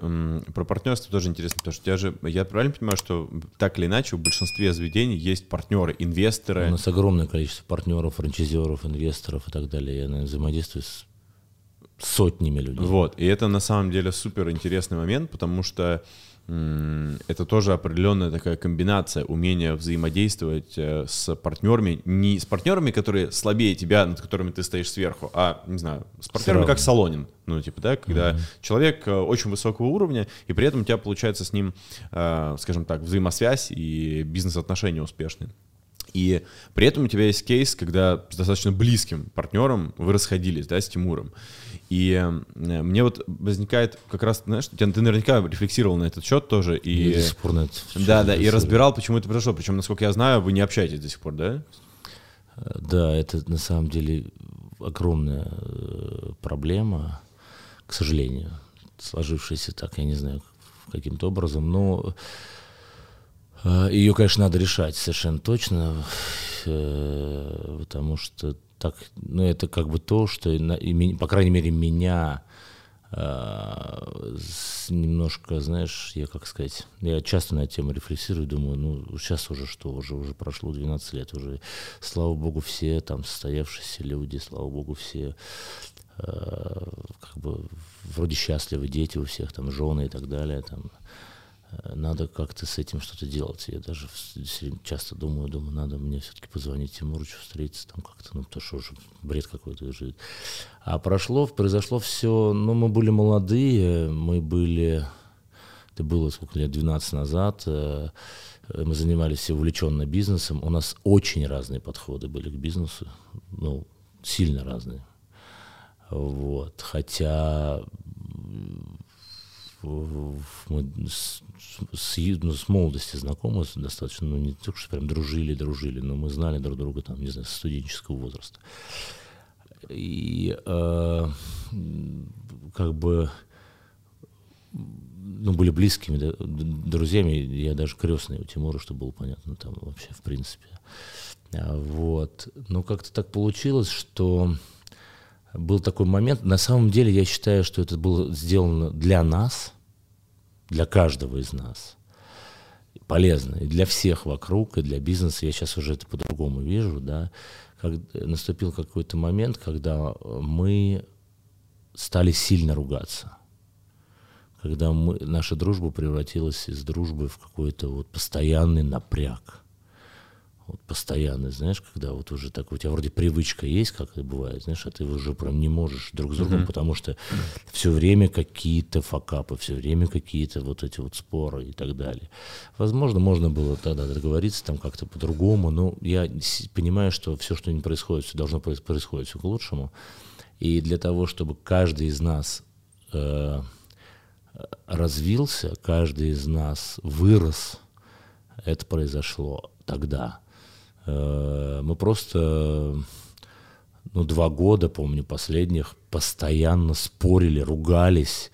про партнерство тоже интересно, потому что у тебя же, я правильно понимаю, что так или иначе в большинстве заведений есть партнеры, инвесторы. У нас огромное количество партнеров, франчайзеров, инвесторов и так далее. Я наверное, взаимодействую с сотнями людей. Вот, и это на самом деле супер интересный момент, потому что это тоже определенная такая комбинация умения взаимодействовать э, с партнерами, не с партнерами, которые слабее тебя, над которыми ты стоишь сверху, а, не знаю, с партнерами как Солонин, ну, типа, да, когда mm-hmm. человек э, очень высокого уровня, и при этом у тебя получается с ним, э, скажем так, взаимосвязь и бизнес-отношения успешные. И при этом у тебя есть кейс, когда с достаточно близким партнером вы расходились, да, с Тимуром. И э, мне вот возникает как раз, знаешь, ты, ты наверняка рефлексировал на этот счет тоже. И, и до сих пор на это Да, да, и разбирал, почему это произошло. Причем, насколько я знаю, вы не общаетесь до сих пор, да? Да, это на самом деле огромная э, проблема, к сожалению, сложившаяся так, я не знаю, каким-то образом, но ее, конечно, надо решать совершенно точно, потому что так, ну, это как бы то, что, по крайней мере, меня э, немножко, знаешь, я как сказать, я часто на эту тему рефлексирую, думаю, ну, сейчас уже что, уже, уже прошло 12 лет, уже, слава богу, все там состоявшиеся люди, слава богу, все э, как бы вроде счастливы, дети у всех, там, жены и так далее, там, Э, надо как-то с этим что-то делать. Я даже часто думаю, думаю, надо мне все-таки позвонить Тимурычу, встретиться там как-то, ну, потому что уже бред какой-то живет. А прошло, произошло все, ну, мы были молодые, мы были, это было сколько лет, 12 назад, э, мы занимались все увлеченно бизнесом, у нас очень разные подходы были к бизнесу, ну, сильно разные. Вот, хотя мы с, с, ну, с молодости знакомы достаточно, ну, не только что прям дружили, дружили, но мы знали друг друга, там, не знаю, с студенческого возраста. И э, как бы ну, были близкими да, друзьями, я даже крестный у Тимура, чтобы было понятно, там вообще, в принципе. А, вот. Но как-то так получилось, что был такой момент. На самом деле я считаю, что это было сделано для нас, для каждого из нас. Полезно и для всех вокруг, и для бизнеса. Я сейчас уже это по-другому вижу, да. Как, наступил какой-то момент, когда мы стали сильно ругаться. Когда мы, наша дружба превратилась из дружбы в какой-то вот постоянный напряг. Вот постоянный, знаешь, когда вот уже так у тебя вроде привычка есть, как это бывает, знаешь, а ты уже прям не можешь друг с другом, mm-hmm. потому что все время какие-то факапы, все время какие-то вот эти вот споры и так далее. Возможно, можно было тогда договориться там как-то по-другому, но я понимаю, что все, что не происходит, все должно происходить все к лучшему. И для того, чтобы каждый из нас э, развился, каждый из нас вырос, это произошло тогда. Э, мы просто, ну, два года, помню, последних, постоянно спорили, ругались,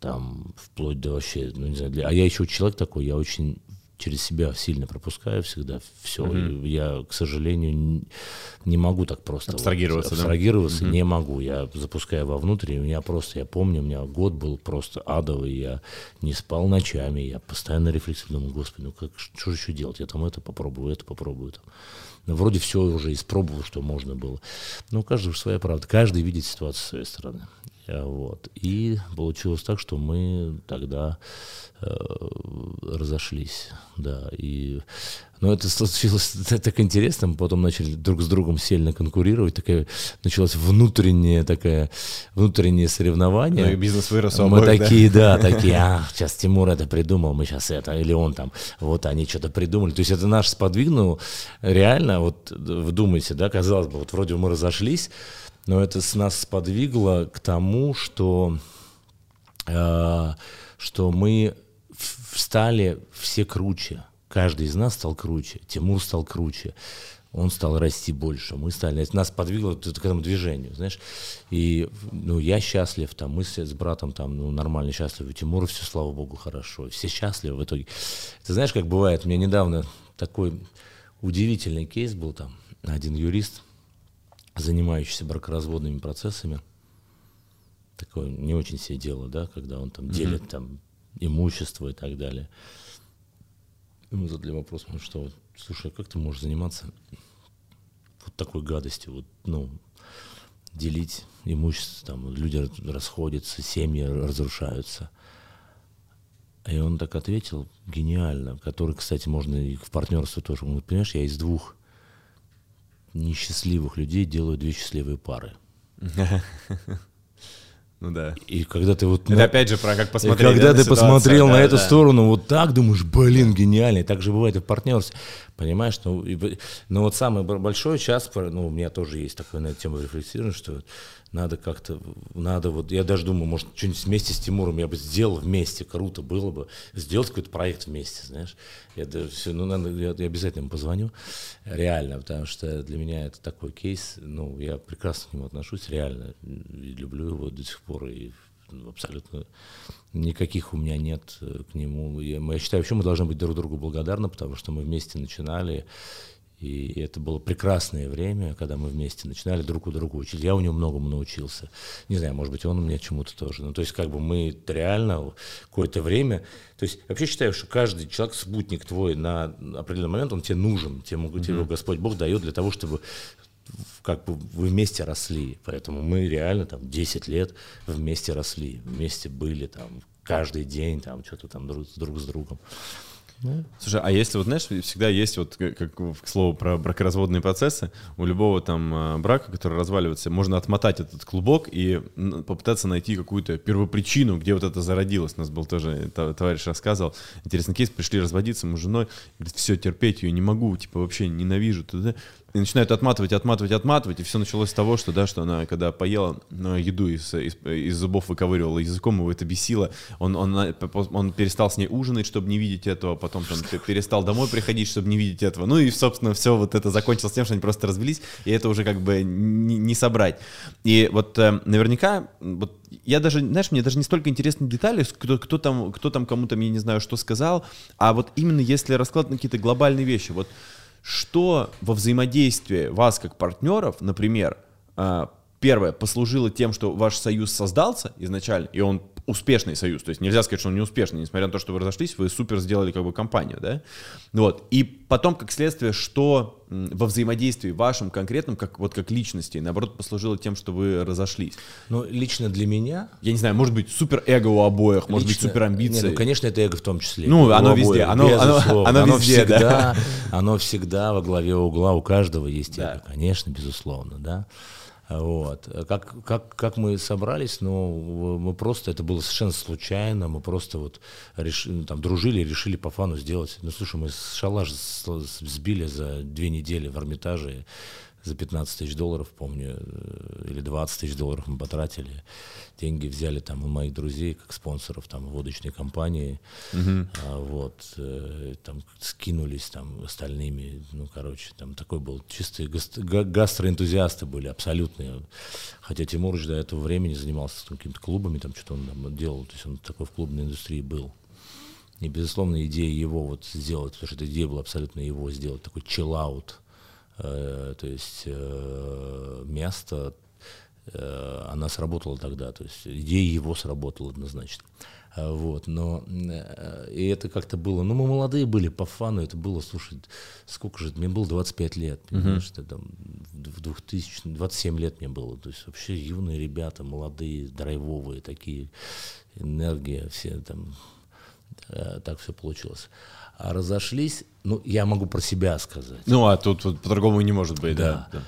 там, вплоть до вообще, ну, не знаю, для... а я еще человек такой, я очень через себя сильно пропускаю всегда все. Mm-hmm. Я, к сожалению, не, могу так просто абстрагироваться. Вот, абстрагироваться да? не могу. Я запускаю вовнутрь, у меня просто, я помню, у меня год был просто адовый, я не спал ночами, я постоянно рефлексировал, думаю, господи, ну как, что же еще делать? Я там это попробую, это попробую. Там. Ну, вроде все уже испробовал, что можно было. Но у каждого своя правда. Каждый видит ситуацию с своей стороны. Э, вот. И получилось так, что мы тогда э, разошлись. Да. И, но это случилось так интересно. Мы потом начали друг с другом сильно конкурировать. Такая, началось внутреннее, такое, внутреннее соревнование. Ну и бизнес вырос Мы такие, да? да, такие, а, сейчас Тимур это придумал, мы сейчас это, или он там, вот они что-то придумали. То есть это наш сподвигнул реально, вот вдумайте, да, казалось бы, вот вроде мы разошлись, но это с нас сподвигло к тому, что, э, что мы стали все круче. Каждый из нас стал круче. Тимур стал круче. Он стал расти больше. Мы стали. Это нас подвигло к этому движению, знаешь. И ну, я счастлив, там, мы с, с братом там, ну, нормально счастливы. Тимур все, слава богу, хорошо. Все счастливы в итоге. Ты знаешь, как бывает, у меня недавно такой удивительный кейс был там. Один юрист, занимающийся бракоразводными процессами, такое не очень себе дело, да, когда он там mm-hmm. делит там имущество и так далее. Ему задали вопрос, ну что, слушай, а как ты можешь заниматься вот такой гадостью, вот, ну, делить имущество, там, люди расходятся, семьи разрушаются. И он так ответил, гениально, который, кстати, можно и в партнерство тоже. Он говорит, понимаешь, я из двух несчастливых людей делаю две счастливые пары. Ну да. И когда ты вот... Это на... опять же про как посмотреть. И когда ты посмотрел да, на эту да. сторону вот так, думаешь, блин, гениально. И так же бывает и в партнерстве. Понимаешь, ну, и, ну вот самый большой час, ну у меня тоже есть такое на эту тему рефлексирование, что надо как-то, надо вот, я даже думаю, может, что-нибудь вместе с Тимуром я бы сделал вместе, круто было бы, сделать какой-то проект вместе, знаешь. Я даже все, ну, надо, я, я обязательно ему позвоню, реально, потому что для меня это такой кейс, ну, я прекрасно к нему отношусь, реально, и люблю его до сих пор, и абсолютно никаких у меня нет э, к нему. Я, я считаю, вообще мы должны быть друг другу благодарны, потому что мы вместе начинали, и это было прекрасное время, когда мы вместе начинали друг у друга учить. Я у него многому научился. Не знаю, может быть, он у меня чему-то тоже. Ну, то есть, как бы мы реально какое-то время... То есть, вообще считаю, что каждый человек, спутник твой на определенный момент, он тебе нужен. Тебе, mm-hmm. тебе Господь Бог дает для того, чтобы как бы вы вместе росли. Поэтому мы реально там 10 лет вместе росли, вместе были там каждый день там что-то там друг, друг с другом. Ну. Слушай, а если вот, знаешь, всегда есть вот, как, как к слову, про бракоразводные процессы, у любого там а, брака, который разваливается, можно отмотать этот клубок и попытаться найти какую-то первопричину, где вот это зародилось. У нас был тоже, товарищ рассказывал, интересный кейс, пришли разводиться, мы с женой, говорит, все, терпеть ее не могу, типа вообще ненавижу. Туда и начинают отматывать, отматывать, отматывать, и все началось с того, что, да, что она, когда поела еду из, из, из зубов выковыривала языком, его это бесило, он, он, он перестал с ней ужинать, чтобы не видеть этого, потом там, перестал домой приходить, чтобы не видеть этого, ну и, собственно, все вот это закончилось тем, что они просто развелись, и это уже как бы не, не собрать. И вот э, наверняка, вот я даже, знаешь, мне даже не столько интересны детали, кто, кто там, кто там кому-то, я не знаю, что сказал, а вот именно если раскладывать на какие-то глобальные вещи, вот что во взаимодействии вас как партнеров, например, а, первое, послужило тем, что ваш союз создался изначально, и он успешный союз. То есть нельзя сказать, что он не успешный, несмотря на то, что вы разошлись, вы супер сделали как бы компанию, да? Вот. И потом, как следствие, что во взаимодействии вашем конкретном, как вот как личности, наоборот, послужило тем, что вы разошлись? Ну, лично для меня... Я не знаю, может быть, супер эго у обоих, может быть, супер амбиции. ну, конечно, это эго в том числе. Ну, оно везде, оно, оно, оно, оно везде, всегда, да. Оно всегда во главе угла, у каждого есть Да. эго, конечно, безусловно, да. Вот. Как, как, как мы собрались, ну, мы просто, это было совершенно случайно, мы просто вот решили, там, дружили, решили по фану сделать. Ну, слушай, мы шалаш сбили за две недели в Эрмитаже за 15 тысяч долларов, помню, э, или 20 тысяч долларов мы потратили. Деньги взяли там у моих друзей, как спонсоров, там, водочной компании. А, вот, э, там, скинулись там остальными, ну, короче, там такой был, чистые гас- га- гастроэнтузиасты были, абсолютные. Хотя Тимурыч до этого времени занимался там какими-то клубами, там что-то он там делал, то есть он такой в клубной индустрии был. И, безусловно, идея его вот сделать, потому что эта идея была абсолютно его сделать, такой э, то есть э, место, э, она сработала тогда, то есть идея его сработала однозначно. Вот, но э, и это как-то было, ну мы молодые были по фану, это было, слушай, сколько же, мне было 25 лет, понимаешь, что там в 2000, 27 лет мне было, то есть вообще юные ребята, молодые, драйвовые такие, энергия, все там, э, так все получилось. А разошлись, ну я могу про себя сказать. Ну, а тут, вот по-другому не может быть, да. да.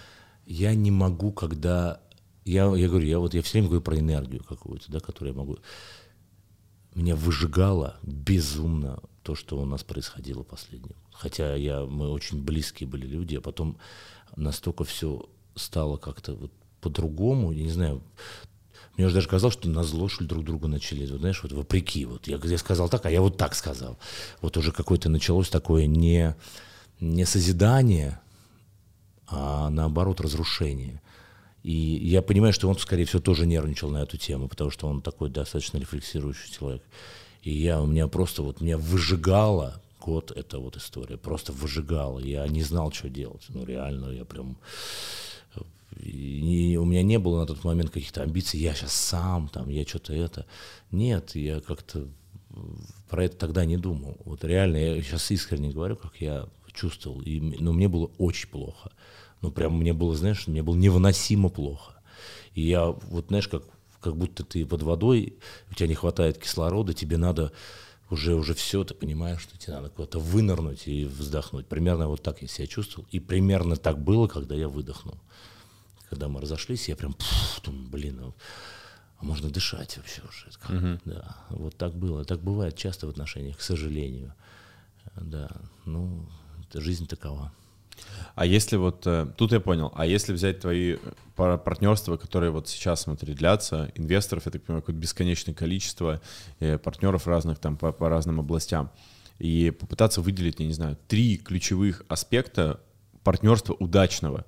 Я не могу, когда... Я, я говорю, я вот я все время говорю про энергию какую-то, да, которую я могу... Меня выжигало безумно то, что у нас происходило последнее. Хотя я, мы очень близкие были люди, а потом настолько все стало как-то вот по-другому, я не знаю, мне уже даже казалось, что на зло, что ли, друг друга начали, вот, знаешь, вот вопреки. Вот я, я сказал так, а я вот так сказал. Вот уже какое-то началось такое не, не созидание, а наоборот разрушение. И я понимаю, что он, скорее всего, тоже нервничал на эту тему, потому что он такой достаточно рефлексирующий человек. И я, у меня просто вот, меня выжигало год эта вот история, просто выжигала. Я не знал, что делать. Ну, реально, я прям... И у меня не было на тот момент каких-то амбиций, я сейчас сам, там, я что-то это. Нет, я как-то про это тогда не думал. Вот реально, я сейчас искренне говорю, как я чувствовал. И, но мне было очень плохо. Ну, прям мне было, знаешь, мне было невыносимо плохо. И я, вот знаешь, как, как будто ты под водой, у тебя не хватает кислорода, тебе надо уже, уже все, ты понимаешь, что тебе надо куда-то вынырнуть и вздохнуть. Примерно вот так я себя чувствовал. И примерно так было, когда я выдохнул. Когда мы разошлись, я прям, пфф, думаю, блин, ну, а можно дышать вообще уже. Uh-huh. Да, вот так было. Так бывает часто в отношениях, к сожалению. Да, ну, жизнь такова. А если вот, тут я понял, а если взять твои партнерства, которые вот сейчас, смотри, длятся, инвесторов, я так понимаю, какое-то бесконечное количество партнеров разных там по, по разным областям, и попытаться выделить, я не знаю, три ключевых аспекта партнерства удачного,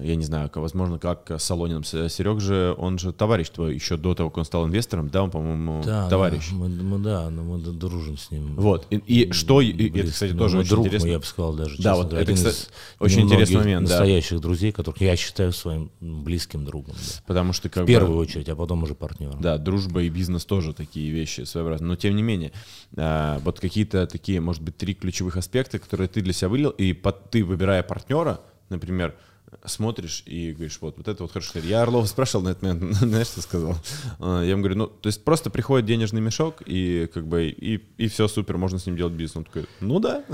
я не знаю, возможно, как с Солониным. Серег же, он же товарищ твой еще до того, как он стал инвестором, да, он, по-моему, да, товарищ. Да, мы, мы, да, мы дружим с ним. Вот, и, и что, и, это, кстати, тоже очень друг интересно. Мой, я бы сказал даже, да, вот это, кстати, очень интересный момент, настоящих да. друзей, которых я считаю своим близким другом. Да. Потому что как В первую бы, очередь, а потом уже партнером. Да, дружба и бизнес тоже такие вещи своеобразные. Но тем не менее, а, вот какие-то такие, может быть, три ключевых аспекта, которые ты для себя вылил, и под, ты, выбирая партнера, например, смотришь и говоришь, вот, вот это вот хорошо. Я Орлова спрашивал на этот момент, знаешь, что сказал? Я ему говорю, ну, то есть просто приходит денежный мешок, и как бы, и, и все супер, можно с ним делать бизнес. Он такой, ну да.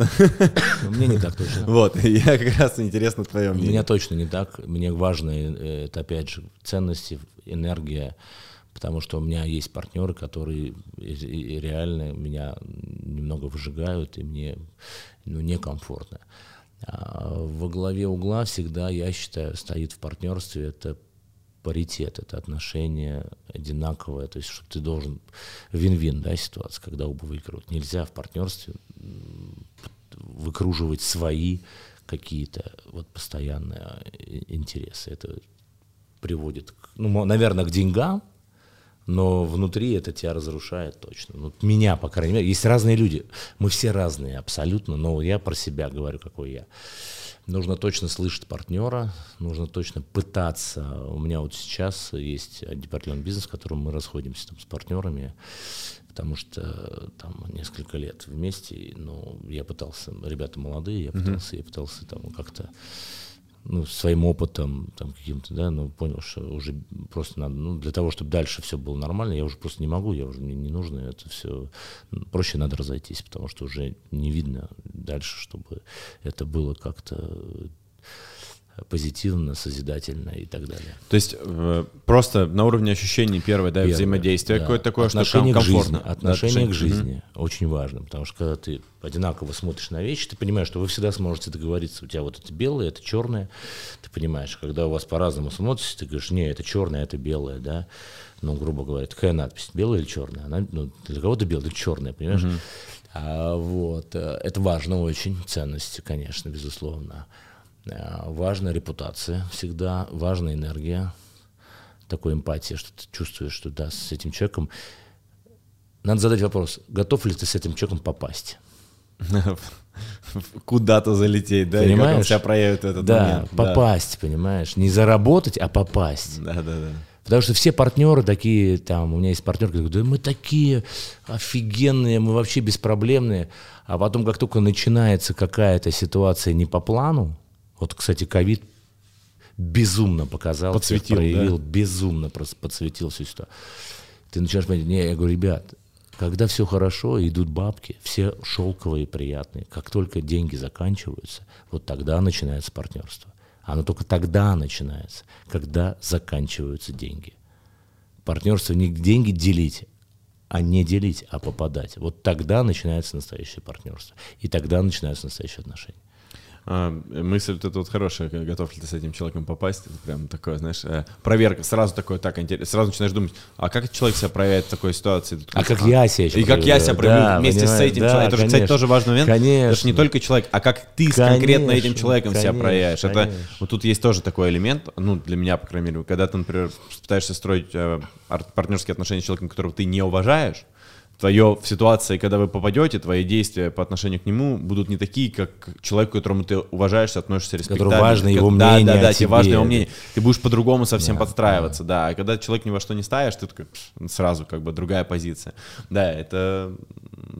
Мне не так точно. Вот, я как раз интересно твое мнение. У меня точно не так. Мне важно, это опять же, ценности, энергия, потому что у меня есть партнеры, которые реально меня немного выжигают, и мне ну, некомфортно. А во главе угла всегда, я считаю, стоит в партнерстве это паритет, это отношение одинаковое, то есть что ты должен вин-вин, да, ситуация, когда оба выигрывают. Нельзя в партнерстве выкруживать свои какие-то вот постоянные интересы. Это приводит, ну, наверное, к деньгам, но внутри это тебя разрушает точно. Ну, меня, по крайней мере. Есть разные люди. Мы все разные абсолютно, но я про себя говорю, какой я. Нужно точно слышать партнера, нужно точно пытаться. У меня вот сейчас есть департамент бизнес, в котором мы расходимся там, с партнерами, потому что там несколько лет вместе, но я пытался, ребята молодые, я пытался, mm-hmm. я пытался там как-то ну, своим опытом там каким-то, да, но понял, что уже просто надо, ну, для того, чтобы дальше все было нормально, я уже просто не могу, я уже мне не нужно, это все, проще надо разойтись, потому что уже не видно дальше, чтобы это было как-то позитивно, созидательно и так далее. То есть э, просто на уровне ощущений первое, да, Первое, взаимодействие, да. какое-то такое, отношение что к комфортно. Жизни, отношение да, к жизни угу. очень важно, потому что когда ты одинаково смотришь на вещи, ты понимаешь, что вы всегда сможете договориться. У тебя вот это белое, это черное, ты понимаешь, когда у вас по-разному смотришь, ты говоришь, не, это черное, это белое, да, ну, грубо говоря, такая надпись, белая или черная, она, ну, для кого-то белая, для черная, понимаешь? Угу. А, вот, э, это важно очень, ценности, конечно, безусловно. Э, важна репутация всегда, важна энергия, такой эмпатия, что ты чувствуешь, что да, с этим человеком... Надо задать вопрос, готов ли ты с этим человеком попасть? Куда-то залететь, да? Понимаешь? И как он себя проявит этот да, момент. попасть, да. понимаешь? Не заработать, а попасть. Да, да, да. Потому что все партнеры такие, там, у меня есть партнер, который говорит, да мы такие офигенные, мы вообще беспроблемные. А потом, как только начинается какая-то ситуация не по плану, вот, кстати, ковид безумно показал, подсветил, проявил, да? безумно подсветил всю ситуацию. Ты начинаешь понимать, не, я говорю, ребят, когда все хорошо, идут бабки, все шелковые, приятные. Как только деньги заканчиваются, вот тогда начинается партнерство. Оно только тогда начинается, когда заканчиваются деньги. Партнерство не деньги делить, а не делить, а попадать. Вот тогда начинается настоящее партнерство. И тогда начинаются настоящие отношения. А, мысль вот эта вот хорошая, готов ли ты с этим человеком попасть, это прям такое, знаешь, э, проверка, сразу такое так интересно, сразу начинаешь думать, а как человек себя проявит в такой ситуации? А как я себя И как я себя проявлю да, вместе с этим да, человеком. Это же, кстати, тоже важный момент. Конечно. Это же не только человек, а как ты конечно, конкретно этим человеком конечно, себя проявишь. Конечно. Это, вот тут есть тоже такой элемент, ну, для меня, по крайней мере, когда ты, например, пытаешься строить э, партнерские отношения с человеком, которого ты не уважаешь, твое в ситуации, когда вы попадете, твои действия по отношению к нему будут не такие, как человеку, которому ты уважаешься, относишься респектабельно. Которому важно его мнение Да, да, да, тебе важно его мнение. Ты будешь по-другому совсем да, подстраиваться, да. да. А когда человек ни во что не ставишь, ты такой сразу как бы другая позиция. Да, это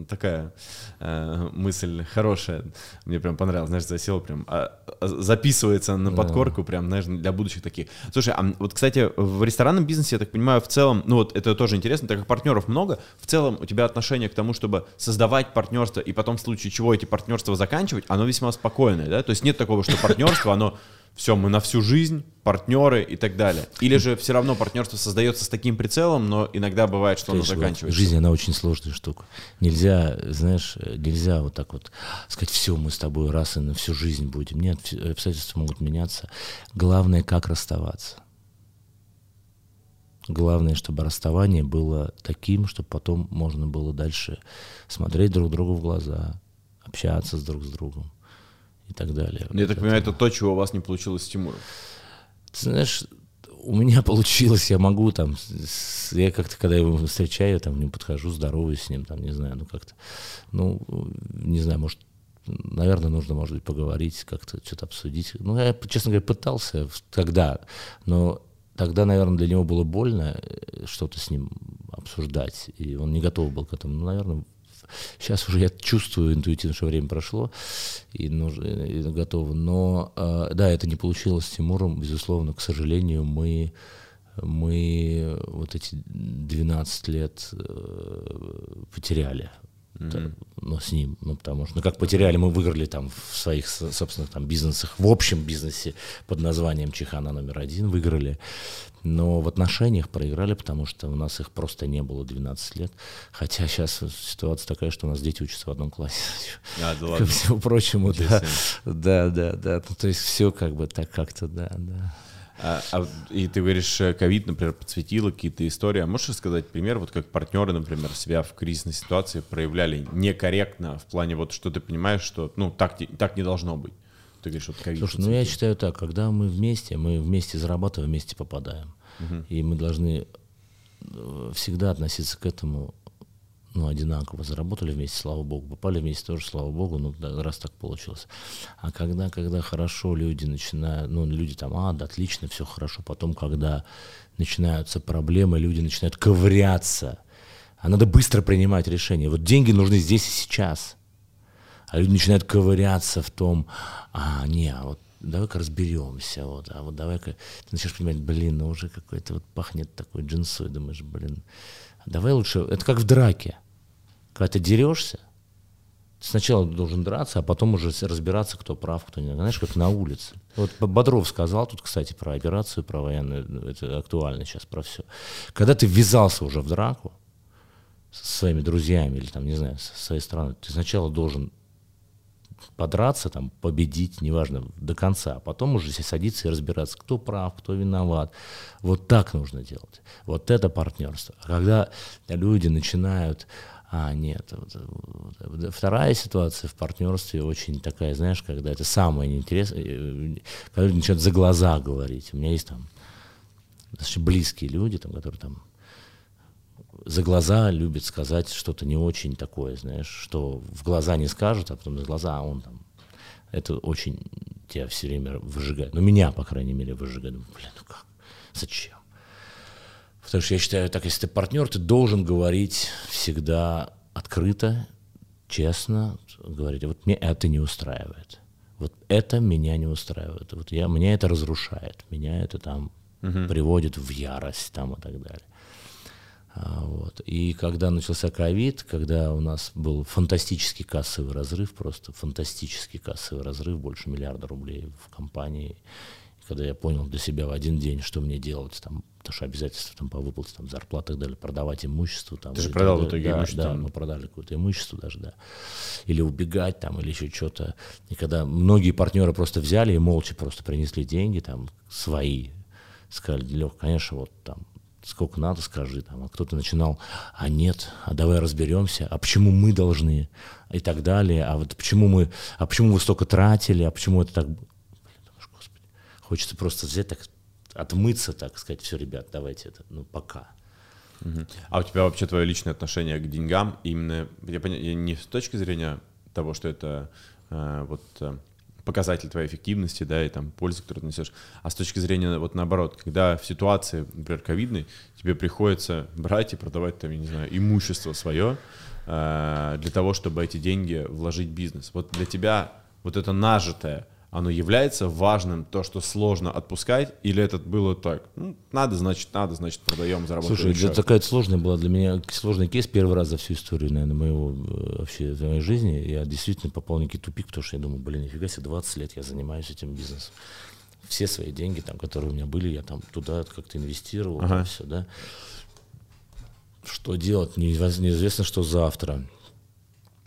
такая э, мысль хорошая. Мне прям понравилось, знаешь, засел прям, а, а, записывается на подкорку прям, знаешь, для будущих таких. Слушай, а вот, кстати, в ресторанном бизнесе, я так понимаю, в целом, ну вот это тоже интересно, так как партнеров много, в целом тебя отношение к тому, чтобы создавать партнерство и потом в случае чего эти партнерства заканчивать, оно весьма спокойное, да? То есть нет такого, что партнерство, оно все, мы на всю жизнь, партнеры и так далее. Или же все равно партнерство создается с таким прицелом, но иногда бывает, что Конечно, оно заканчивается. Жизнь, она очень сложная штука. Нельзя, знаешь, нельзя вот так вот сказать, все, мы с тобой раз и на всю жизнь будем. Нет, обстоятельства могут меняться. Главное, как расставаться. Главное, чтобы расставание было таким, чтобы потом можно было дальше смотреть друг другу в глаза, общаться с друг с другом и так далее. Я так понимаю, это то, чего у вас не получилось с Тимуром. Ты знаешь, у меня получилось, я могу там, я как-то, когда его встречаю, там, не подхожу, здороваюсь с ним, там, не знаю, ну как-то, ну, не знаю, может, наверное, нужно, может быть, поговорить, как-то что-то обсудить. Ну, я, честно говоря, пытался тогда, но тогда, наверное, для него было больно э, что-то с ним обсуждать, и он не готов был к этому. Ну, наверное, сейчас уже я чувствую интуитивно, что время прошло, и, нужно, и готово. Но, э, да, это не получилось с Тимуром, безусловно, к сожалению, мы мы вот эти 12 лет э, потеряли mm-hmm. но с ним, ну, потому что, ну, как потеряли, мы выиграли там в своих собственных там бизнесах, в общем бизнесе под названием Чехана номер один выиграли, но в отношениях проиграли, потому что у нас их просто не было 12 лет, хотя сейчас ситуация такая, что у нас дети учатся в одном классе. А, да ладно. Ко всему прочему, да, да, да, да, ну, то есть все как бы так как-то, да, да. А, а, и ты говоришь, э, ковид, например, подсветила какие-то истории. А можешь рассказать пример, вот как партнеры, например, себя в кризисной ситуации проявляли некорректно в плане вот, что ты понимаешь, что, ну, так, так не должно быть? Ты говоришь, вот ковид Слушай, ну я считаю так, когда мы вместе, мы вместе зарабатываем, вместе попадаем. Угу. И мы должны э, всегда относиться к этому ну, одинаково. Заработали вместе, слава богу. Попали вместе тоже, слава богу, ну, раз так получилось. А когда, когда хорошо люди начинают, ну, люди там, а, да, отлично, все хорошо. Потом, когда начинаются проблемы, люди начинают ковыряться. А надо быстро принимать решения. Вот деньги нужны здесь и сейчас. А люди начинают ковыряться в том, а, не, а вот давай-ка разберемся, вот, а вот давай-ка, ты начнешь понимать, блин, ну уже какой-то вот пахнет такой джинсой, думаешь, блин, давай лучше, это как в драке, когда ты дерешься, ты сначала должен драться, а потом уже разбираться, кто прав, кто не. Знаешь, как на улице. Вот Бодров сказал тут, кстати, про операцию, про военную, это актуально сейчас, про все. Когда ты ввязался уже в драку со своими друзьями или там, не знаю, со своей стороны, ты сначала должен подраться, там, победить, неважно, до конца, а потом уже садиться и разбираться, кто прав, кто виноват. Вот так нужно делать. Вот это партнерство. А когда люди начинают а, нет. Вот, вторая ситуация в партнерстве очень такая, знаешь, когда это самое неинтересное, э, когда люди начинают за глаза говорить. У меня есть там достаточно близкие люди, там, которые там за глаза любят сказать что-то не очень такое, знаешь, что в глаза не скажут, а потом за глаза, а он там. Это очень тебя все время выжигает. Ну, меня, по крайней мере, выжигает. Блин, ну как? Зачем? Потому что я считаю, так, если ты партнер, ты должен говорить всегда открыто, честно, говорить, вот мне это не устраивает. Вот это меня не устраивает. Вот я, меня это разрушает, меня это там угу. приводит в ярость там и так далее. А, вот. И когда начался ковид, когда у нас был фантастический кассовый разрыв, просто фантастический кассовый разрыв, больше миллиарда рублей в компании, когда я понял для себя в один день, что мне делать, там, потому что обязательства там, по выплате там, зарплат и так далее, продавать имущество. Там, Ты же продал в итоге да, имущество? Да, мы продали какое-то имущество даже, да. Или убегать там, или еще что-то. И когда многие партнеры просто взяли и молча просто принесли деньги, там, свои, сказали, Лех, конечно, вот там, сколько надо, скажи, там, а кто-то начинал, а нет, а давай разберемся, а почему мы должны, и так далее, а вот почему мы, а почему вы столько тратили, а почему это так, Хочется просто взять так, отмыться, так сказать, все, ребят, давайте это, ну, пока. А у тебя вообще твое личное отношение к деньгам именно, я понимаю, не с точки зрения того, что это э, вот э, показатель твоей эффективности, да, и там пользы, которую ты несешь, а с точки зрения вот наоборот, когда в ситуации, например, ковидной, тебе приходится брать и продавать там, я не знаю, имущество свое э, для того, чтобы эти деньги вложить в бизнес. Вот для тебя вот это нажитое, оно является важным, то, что сложно отпускать, или это было так? Ну, надо, значит, надо, значит, продаем, заработаем. Слушай, это такая сложная была для меня, сложный кейс первый раз за всю историю, наверное, моего, э, вообще, моей жизни. Я действительно попал в некий тупик, потому что я думаю, блин, нифига себе, 20 лет я занимаюсь этим бизнесом. Все свои деньги, там, которые у меня были, я там туда как-то инвестировал, ага. все, да. Что делать? Неизвестно, что завтра.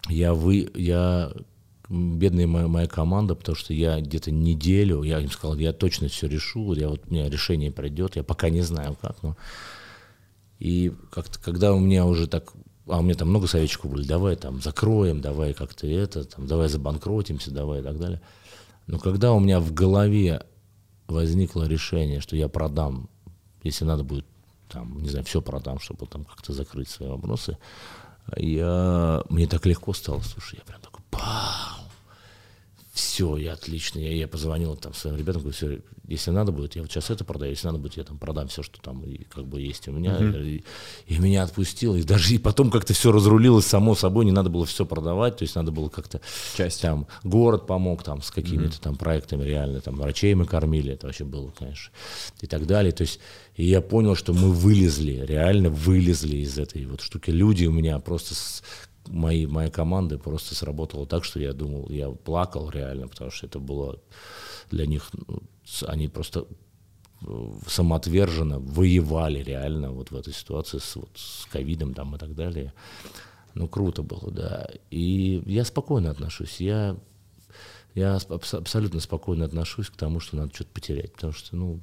Я, вы, я бедная моя, моя команда, потому что я где-то неделю, я им сказал, я точно все решу, я вот, у меня решение пройдет, я пока не знаю как, но... И как-то, когда у меня уже так, а у меня там много советчиков были, давай там закроем, давай как-то это, там, давай забанкротимся, давай и так далее. Но когда у меня в голове возникло решение, что я продам, если надо будет, там, не знаю, все продам, чтобы там как-то закрыть свои вопросы, я, мне так легко стало, слушай, я прям такой, пау, все, я отлично, я, я позвонил там своим ребятам, говорю, все, если надо будет, я вот сейчас это продаю, если надо будет, я там продам все, что там и, как бы есть у меня, uh-huh. и, и меня отпустило, и даже и потом как-то все разрулилось само собой, не надо было все продавать, то есть надо было как-то часть там город помог там с какими-то uh-huh. там проектами реально, там врачей мы кормили, это вообще было, конечно, и так далее, то есть и я понял, что мы вылезли, реально вылезли из этой вот штуки. Люди у меня просто с, мои, моя команда просто сработала так, что я думал, я плакал реально, потому что это было для них, ну, они просто э, самоотверженно воевали реально вот в этой ситуации с, вот, с ковидом там и так далее. Ну, круто было, да. И я спокойно отношусь. Я, я абсолютно спокойно отношусь к тому, что надо что-то потерять. Потому что, ну,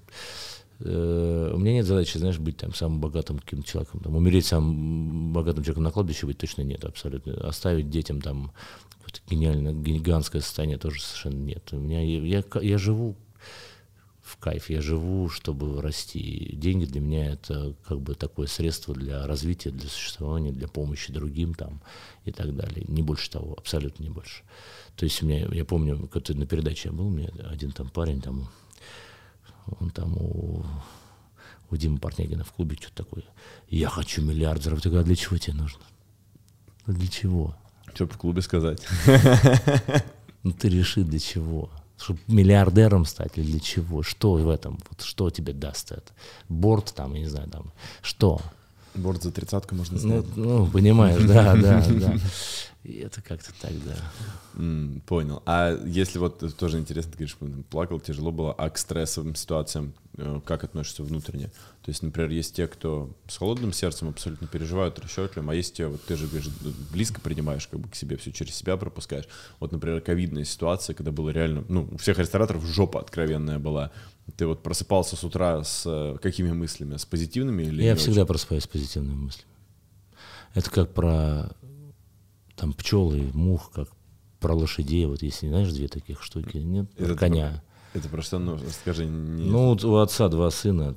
у меня нет задачи, знаешь, быть там самым богатым каким-то человеком. Там, умереть самым богатым человеком на кладбище быть точно нет, абсолютно. Оставить детям там какое-то гениальное, гигантское состояние тоже совершенно нет. У меня, я, я, я живу в кайф. Я живу, чтобы расти. Деньги для меня это как бы такое средство для развития, для существования, для помощи другим там и так далее. Не больше того, абсолютно не больше. То есть у меня, я помню, как на передаче я был, у меня один там парень там, он там у, у Димы Портнягина в клубе что-то такое. Я хочу миллиард заработать. А для чего тебе нужно? Ну, для чего? Что в клубе сказать? Ну ты реши для чего чтобы миллиардером стать или для чего? Что в этом? Вот что тебе даст это? Борт там, я не знаю, там, что? Борт за тридцатку можно снять. Ну, ну понимаешь, да, да, да. И это как-то так, да. Mm, понял. А если вот тоже интересно, ты говоришь, плакал, тяжело было, а к стрессовым ситуациям э, как относишься внутренне? То есть, например, есть те, кто с холодным сердцем абсолютно переживают, расчетливым, а есть те, вот ты же говоришь, близко принимаешь как бы к себе, все через себя пропускаешь. Вот, например, ковидная ситуация, когда было реально, ну, у всех рестораторов жопа откровенная была. Ты вот просыпался с утра с э, какими мыслями? С позитивными или Я всегда очень? просыпаюсь с позитивными мыслями. Это как про там пчелы, мух, как про лошадей, вот если знаешь две таких штуки, нет, это коня. Про, это просто, ну, скажи. Не... Ну, у отца два сына,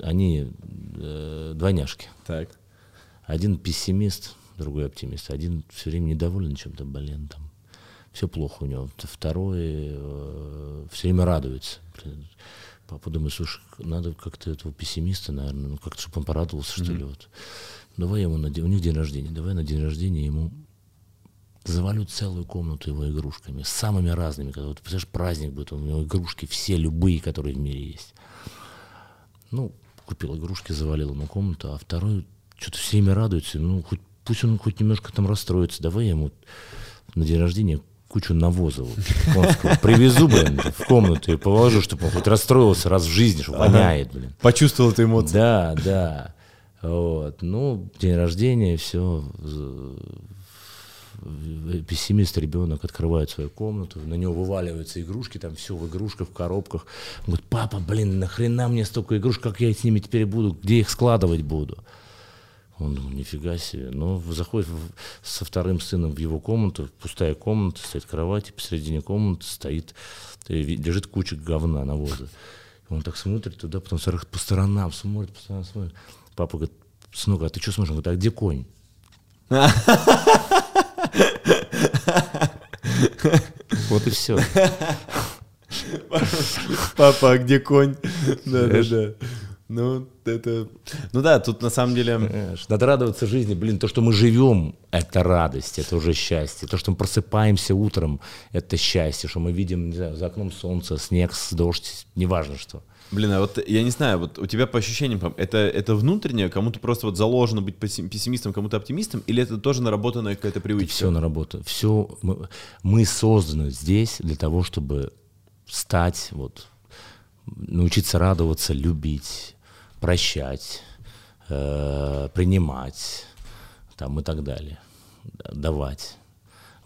они э, двойняшки. Так. Один пессимист, другой оптимист. Один все время недоволен чем-то, блин, там все плохо у него. Второй э, все время радуется. Папа думает, слушай, надо как-то этого пессимиста, наверное, ну как-то, чтобы он порадовался, что mm-hmm. ли, вот. Давай ему на день, у них день рождения, давай на день рождения ему завалю целую комнату его игрушками, самыми разными. Когда, вот, представляешь, праздник будет, у него игрушки все, любые, которые в мире есть. Ну, купил игрушки, завалил ему комнату, а второй что-то все время радуется, ну, хоть, пусть он хоть немножко там расстроится, давай ему на день рождения кучу навоза конского привезу, блин, в комнату и положу, чтобы он хоть расстроился раз в жизни, что воняет, блин. Почувствовал эту эмоцию. Да, да. Вот. Ну, день рождения, все. Пессимист ребенок открывает свою комнату, на него вываливаются игрушки, там все в игрушках, в коробках. Он говорит, папа, блин, нахрена мне столько игрушек, как я с ними теперь буду, где их складывать буду? Он думал, нифига себе. Ну, заходит в, со вторым сыном в его комнату, пустая комната, стоит кровать, и посередине комнаты стоит, э, лежит куча говна, навоза. Он так смотрит туда, потом по сторонам смотрит, по сторонам смотрит. Папа говорит, сынок, а ты что смотришь? Он говорит, а где конь? Вот и все. Папа, а где конь? Да, да, да. Ну, это... Ну да, тут на самом деле... Надо радоваться жизни. Блин, то, что мы живем, это радость, это уже счастье. То, что мы просыпаемся утром, это счастье. Что мы видим, не знаю, за окном солнце, снег, дождь, неважно что. Блин, а вот я не знаю, вот у тебя по ощущениям, это, это внутреннее, кому-то просто вот заложено быть пессимистом, кому-то оптимистом, или это тоже наработанная какая-то привычка? Это все наработано. Все, мы, мы созданы здесь для того, чтобы стать, вот, научиться радоваться, любить, прощать, э, принимать, там и так далее, давать.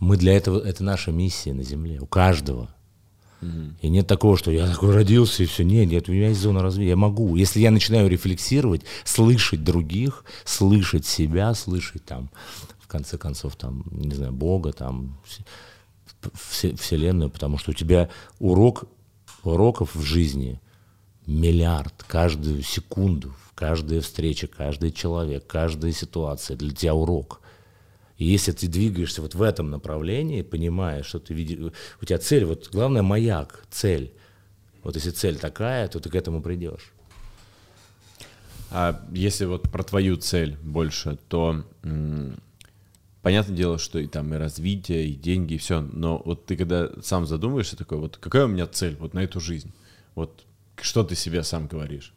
Мы для этого, это наша миссия на Земле, у каждого – и нет такого, что я такой родился и все. Нет, нет, у меня есть зона развития. Я могу. Если я начинаю рефлексировать, слышать других, слышать себя, слышать там, в конце концов, там, не знаю, Бога, там, Вселенную, потому что у тебя урок, уроков в жизни миллиард каждую секунду, каждая встреча, каждый человек, каждая ситуация для тебя урок. И если ты двигаешься вот в этом направлении, понимаешь, что ты видишь, у тебя цель, вот главное маяк, цель. Вот если цель такая, то ты к этому придешь. А если вот про твою цель больше, то понятное дело, что и там и развитие, и деньги, и все. Но вот ты когда сам задумываешься такой, вот какая у меня цель вот на эту жизнь? Вот что ты себе сам говоришь?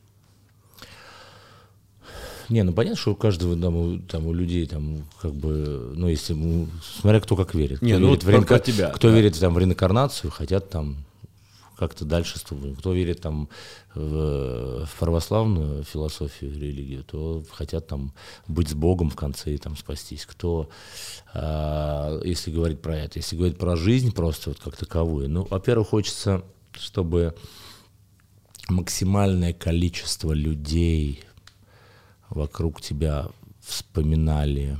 Не, ну понятно, что у каждого там, у, там, у людей там как бы, ну если, ну, смотря кто как верит. Не, кто ну верит вот в реинка... тебя. Кто да. верит там в реинкарнацию, хотят там как-то дальше Кто верит там в, в православную философию, религию, то хотят там быть с Богом в конце и там спастись. Кто, а, если говорить про это, если говорить про жизнь просто вот как таковую, ну, во-первых, хочется, чтобы максимальное количество людей вокруг тебя вспоминали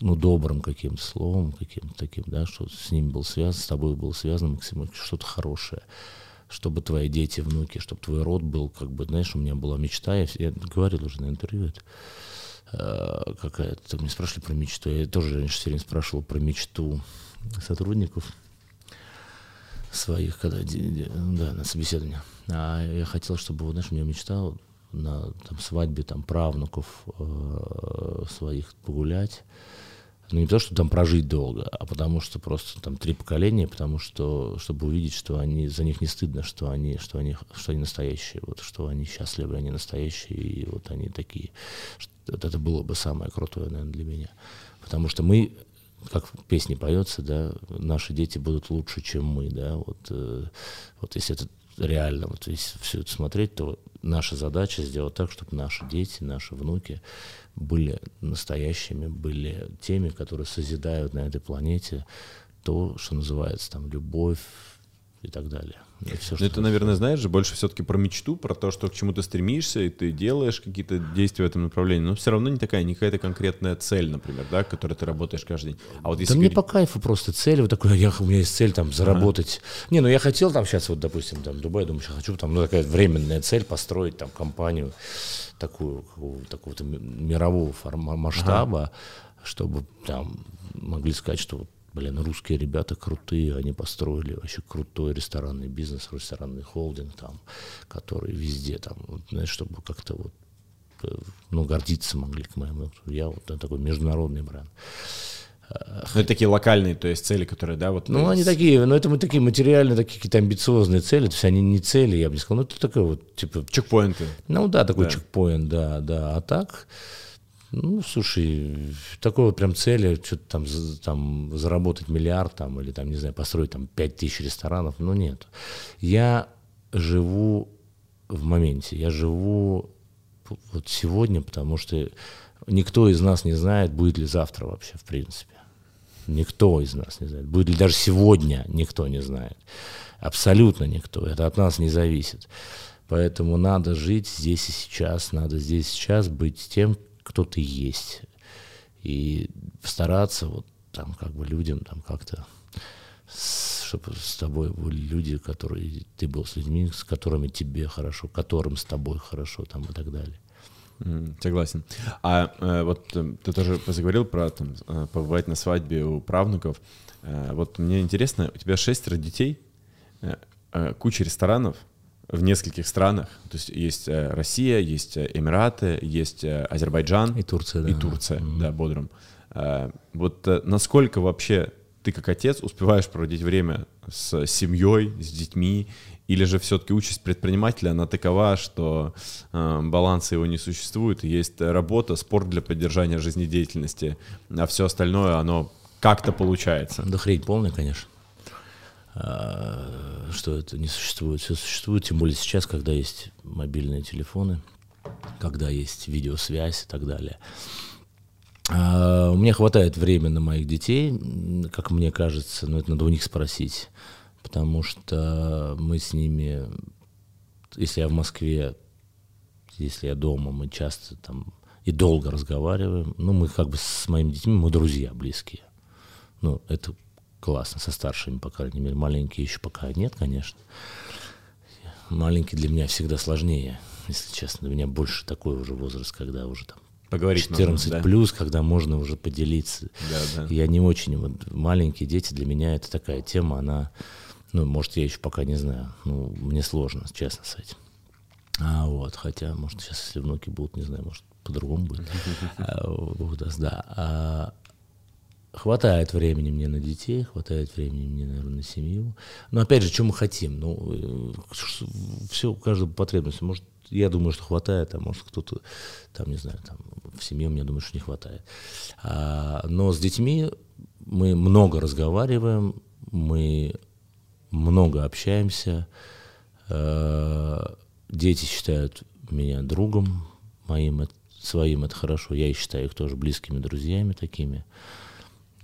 ну, добрым каким-то словом, каким-то таким, да, что с ними был связан, с тобой был связано максимально что-то хорошее чтобы твои дети, внуки, чтобы твой род был, как бы, знаешь, у меня была мечта, я, я говорил уже на интервью это, э, какая-то, мне спрашивали про мечту, я тоже раньше все время спрашивал про мечту сотрудников своих, когда, да, на собеседование. А я хотел, чтобы, знаешь, у меня мечта на там, свадьбе там, правнуков э, своих погулять, ну, не то, что там прожить долго, а потому что просто там три поколения, потому что, чтобы увидеть, что они, за них не стыдно, что они, что они, что они настоящие, вот, что они счастливы, они настоящие, и вот они такие. Вот это было бы самое крутое, наверное, для меня. Потому что мы, как в песне поется, да, наши дети будут лучше, чем мы, да, вот, э, вот если это реально, вот если все это смотреть, то наша задача сделать так, чтобы наши дети, наши внуки были настоящими, были теми, которые созидают на этой планете то, что называется там любовь и так далее. Все, Но это наверное, знаешь же, больше все-таки про мечту, про то, что к чему ты стремишься, и ты делаешь какие-то действия в этом направлении. Но все равно не такая, не какая-то конкретная цель, например, да, к которой ты работаешь каждый день. А вот если да говорить... мне по кайфу просто цель, вот такой, я, у меня есть цель там заработать. Ага. Не, ну я хотел там сейчас, вот, допустим, там, Дубай, думаю, сейчас хочу там, ну такая временная цель построить там компанию такую, такого-то мирового форма, масштаба, ага. чтобы там могли сказать, что вот Блин, русские ребята крутые, они построили вообще крутой ресторанный бизнес, ресторанный холдинг там, который везде там, вот, знаешь, чтобы как-то вот, э, ну, гордиться могли к моему. Я вот такой международный бренд. Ну, это такие локальные, то есть цели, которые, да, вот. Ну, они такие, ну, это мы такие материальные, такие какие-то амбициозные цели, то есть они не цели, я бы не сказал, ну, это такое вот, типа... Чекпоинты. Ну, да, такой да. чекпоинт, да, да, а так, ну, слушай, такой вот прям цели, что-то там, там заработать миллиард там, или там, не знаю, построить там пять тысяч ресторанов, ну, нет. Я живу в моменте, я живу вот сегодня, потому что никто из нас не знает, будет ли завтра вообще, в принципе. Никто из нас не знает. Будет ли даже сегодня, никто не знает. Абсолютно никто. Это от нас не зависит. Поэтому надо жить здесь и сейчас, надо здесь и сейчас быть тем, кто ты есть. И стараться вот там как бы людям там как-то чтобы с тобой были люди, которые ты был с людьми, с которыми тебе хорошо, которым с тобой хорошо, там и так далее. Согласен. А э, вот э, ты тоже заговорил про там, э, побывать на свадьбе у правнуков. Э, вот мне интересно, у тебя шестеро детей, э, э, куча ресторанов, в нескольких странах. То есть есть э, Россия, есть э, Эмираты, есть э, Азербайджан. И Турция, да. И Турция, mm-hmm. да, Бодрум. Вот насколько вообще ты как отец успеваешь проводить время с семьей, с детьми, или же все-таки участь предпринимателя, она такова, что э, баланса его не существует, есть работа, спорт для поддержания жизнедеятельности, а все остальное, оно как-то получается. Да хрень полная, конечно. А, что это не существует. Все существует, тем более сейчас, когда есть мобильные телефоны, когда есть видеосвязь и так далее. А, у меня хватает времени на моих детей, как мне кажется, но это надо у них спросить, потому что мы с ними, если я в Москве, если я дома, мы часто там и долго разговариваем. Ну, мы как бы с моими детьми, мы друзья близкие. Ну, это классно, со старшими, по крайней мере. Маленькие еще пока нет, конечно. Маленький для меня всегда сложнее, если честно. Для меня больше такой уже возраст, когда уже там Поговорить 14 можно, да? плюс, когда можно уже поделиться. Да, да. Я не очень, вот маленькие дети для меня это такая тема, она, ну, может, я еще пока не знаю, ну, мне сложно, честно, с этим. А вот, хотя, может, сейчас, если внуки будут, не знаю, может, по-другому будет. А, Бог даст, да. Хватает времени мне на детей, хватает времени мне, наверное, на семью. Но опять же, что мы хотим? Ну, э, все у каждого потребности. Может, я думаю, что хватает, а может кто-то, там, не знаю, там, в семье мне думаю, что не хватает. А, но с детьми мы много разговариваем, мы много общаемся. А, дети считают меня другом моим, своим, это хорошо. Я и считаю их тоже близкими друзьями такими.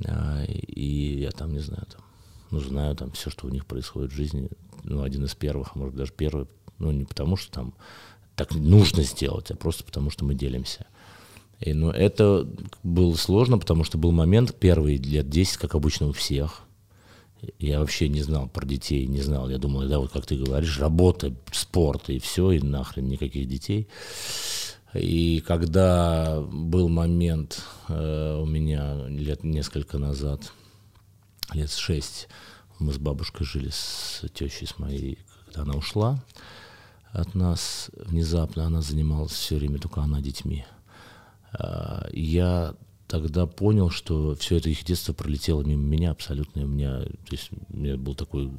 А, и я там, не знаю, там, ну, знаю там все, что у них происходит в жизни, ну, один из первых, а может даже первый, ну, не потому что там так нужно сделать, а просто потому что мы делимся. И, ну, это было сложно, потому что был момент первый лет 10, как обычно у всех. Я вообще не знал про детей, не знал. Я думал, да, вот как ты говоришь, работа, спорт и все, и нахрен никаких детей. И когда был момент э, у меня лет несколько назад, лет шесть, мы с бабушкой жили с тещей с моей, когда она ушла от нас, внезапно она занималась все время только она детьми. Э, я тогда понял, что все это их детство пролетело мимо меня абсолютно. У меня, то есть, у меня был такой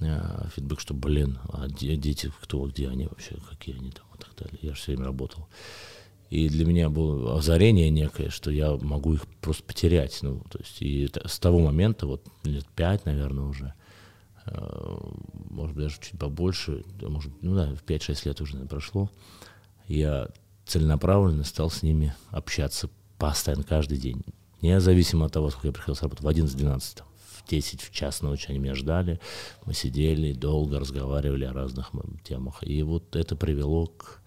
фидбэк, что, блин, а дети, кто, где они вообще, какие они там и так далее. Я же все время работал. И для меня было озарение некое, что я могу их просто потерять. Ну, то есть, и с того момента, вот лет пять, наверное, уже, э, может быть, даже чуть побольше, может, ну да, в 5-6 лет уже наверное, прошло, я целенаправленно стал с ними общаться постоянно, каждый день. Независимо от того, сколько я приходил с работы, в 11-12 10 в час ночи они меня ждали. Мы сидели, долго разговаривали о разных темах. И вот это привело к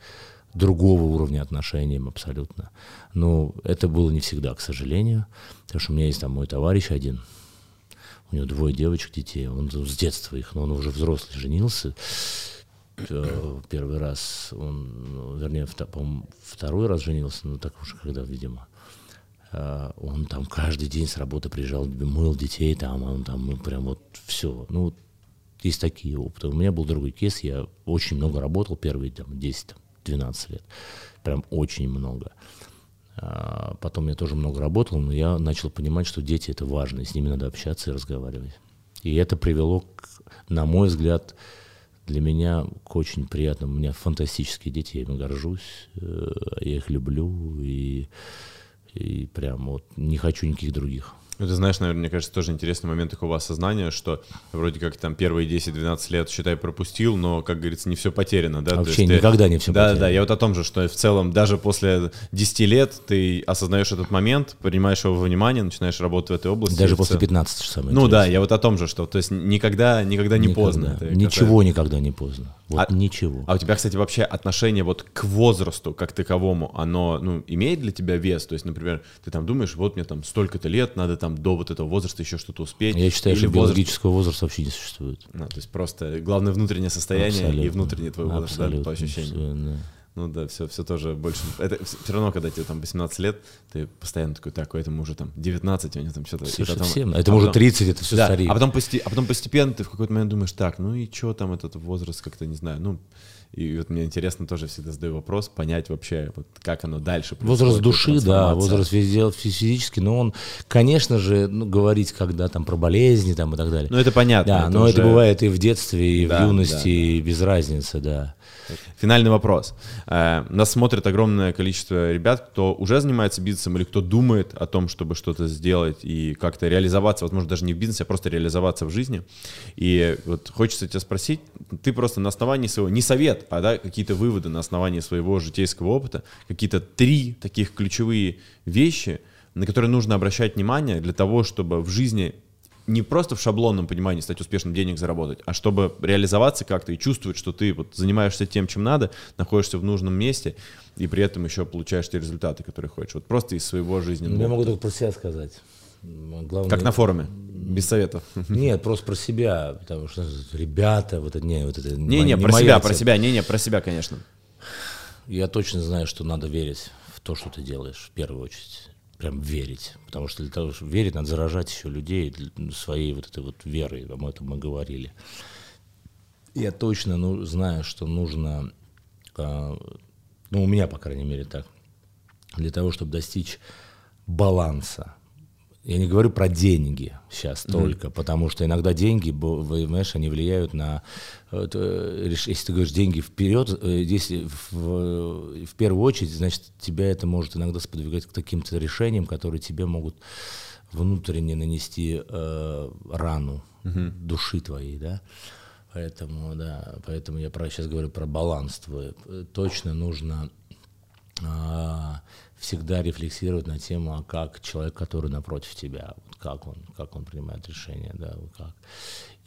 другого уровня отношениям абсолютно. Но это было не всегда, к сожалению. Потому что у меня есть там мой товарищ один, у него двое девочек, детей, он с детства их, но он уже взрослый, женился. Э, первый раз он, ну, вернее, второй раз женился, но так уж когда, видимо. А, он там каждый день с работы приезжал, мыл детей там, он там, ну, прям вот все. Ну, есть такие опыты. У меня был другой кейс, я очень много работал первые там 10-12 лет, прям очень много. А потом я тоже много работал, но я начал понимать, что дети это важно, и с ними надо общаться и разговаривать. И это привело, к, на мой взгляд, для меня к очень приятному. У меня фантастические дети, я ими горжусь, э, я их люблю, и и прям вот не хочу никаких других. Ну, ты знаешь, наверное, мне кажется, тоже интересный момент такого осознания, что вроде как там первые 10-12 лет, считай, пропустил, но, как говорится, не все потеряно, да? Вообще есть, никогда ты... не все да, потеряно. Да, да, я вот о том же, что в целом даже после 10 лет ты осознаешь этот момент, принимаешь его во внимание, начинаешь работать в этой области. Даже после 15, что самое Ну интересное. да, я вот о том же, что, то есть никогда, никогда не никогда. поздно. Это ничего касается... никогда не поздно. Вот а, ничего. А у тебя, кстати, вообще отношение вот к возрасту как таковому, оно, ну, имеет для тебя вес? То есть, например, ты там думаешь, вот мне там столько-то лет, надо там до вот этого возраста еще что-то успеть. Я считаю, что возраст... биологического возраста вообще не существует. Ну, то есть просто главное внутреннее состояние Абсолютно. и внутренний твой возраст, да, по ощущениям. Да. Ну да, все, все тоже больше. Это все равно, когда тебе там 18 лет, ты постоянно такой, так, этому уже там 19, у него там что-то. Все, потом, совсем. Это а уже 30, это все да, стареет. А потом, а потом постепенно ты в какой-то момент думаешь, так, ну и что там этот возраст, как-то не знаю, ну и вот мне интересно тоже всегда задаю вопрос, понять вообще, вот как оно дальше Возраст души, да, возраст физический, но он, конечно же, ну, говорить, когда там про болезни там и так далее. Ну, это понятно. Да, это но уже... это бывает и в детстве, и да, в юности, да, да. и без разницы, да. Финальный вопрос. Э, нас смотрит огромное количество ребят, кто уже занимается бизнесом или кто думает о том, чтобы что-то сделать и как-то реализоваться, возможно, даже не в бизнесе, а просто реализоваться в жизни. И вот хочется тебя спросить, ты просто на основании своего, не совет, а да, какие-то выводы на основании своего житейского опыта, какие-то три таких ключевые вещи, на которые нужно обращать внимание для того, чтобы в жизни не просто в шаблонном понимании стать успешным, денег заработать, а чтобы реализоваться как-то и чувствовать, что ты вот занимаешься тем, чем надо, находишься в нужном месте и при этом еще получаешь те результаты, которые хочешь. Вот просто из своего жизненного. Я могу только про себя сказать. Главное, как на форуме, без советов. Нет, просто про себя, потому что ребята, вот это не, вот это не, не, не про себя, про себя, не, не, про себя, конечно. Я точно знаю, что надо верить в то, что ты делаешь, в первую очередь прям верить. Потому что для того, чтобы верить, надо заражать еще людей своей вот этой вот верой. Об этом мы говорили. Я точно ну, знаю, что нужно, э, ну, у меня, по крайней мере, так, для того, чтобы достичь баланса я не говорю про деньги сейчас mm-hmm. только, потому что иногда деньги, понимаешь, они влияют на... Если ты говоришь деньги вперед, э, если в, в первую очередь, значит, тебя это может иногда сподвигать к каким-то решениям, которые тебе могут внутренне нанести э, рану mm-hmm. души твоей, да. Поэтому, да, поэтому я про, сейчас говорю про баланс твой. Точно нужно а, всегда рефлексировать на тему, а как человек, который напротив тебя, как он, как он принимает решение, да, как.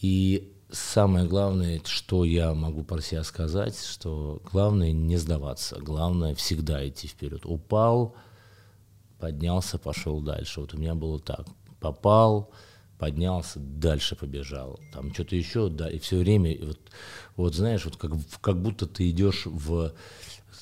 И самое главное, что я могу про себя сказать, что главное не сдаваться, главное всегда идти вперед. Упал, поднялся, пошел дальше. Вот у меня было так. Попал, поднялся, дальше побежал. Там что-то еще, да, и все время, вот, вот знаешь, вот как, как будто ты идешь в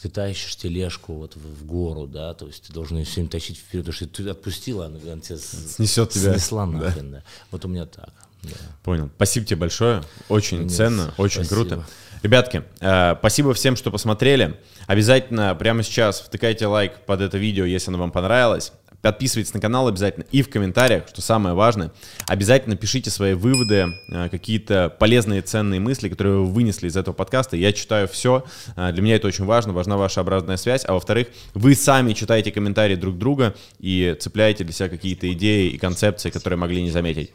ты тащишь тележку вот в, в гору, да, то есть ты должен ее все время тащить вперед, потому что ты отпустила, она, она тебя снесет тебя. Снесла нахрен, да. да. Вот у меня так. Да. Понял. Спасибо тебе большое. Очень Нет, ценно, очень спасибо. круто. Ребятки, э, спасибо всем, что посмотрели. Обязательно прямо сейчас втыкайте лайк под это видео, если оно вам понравилось. Подписывайтесь на канал обязательно и в комментариях, что самое важное. Обязательно пишите свои выводы, э, какие-то полезные, ценные мысли, которые вы вынесли из этого подкаста. Я читаю все. Э, для меня это очень важно. Важна ваша обратная связь. А во-вторых, вы сами читаете комментарии друг друга и цепляете для себя какие-то идеи и концепции, которые могли не заметить.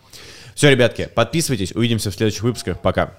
Все, ребятки, подписывайтесь. Увидимся в следующих выпусках. Пока.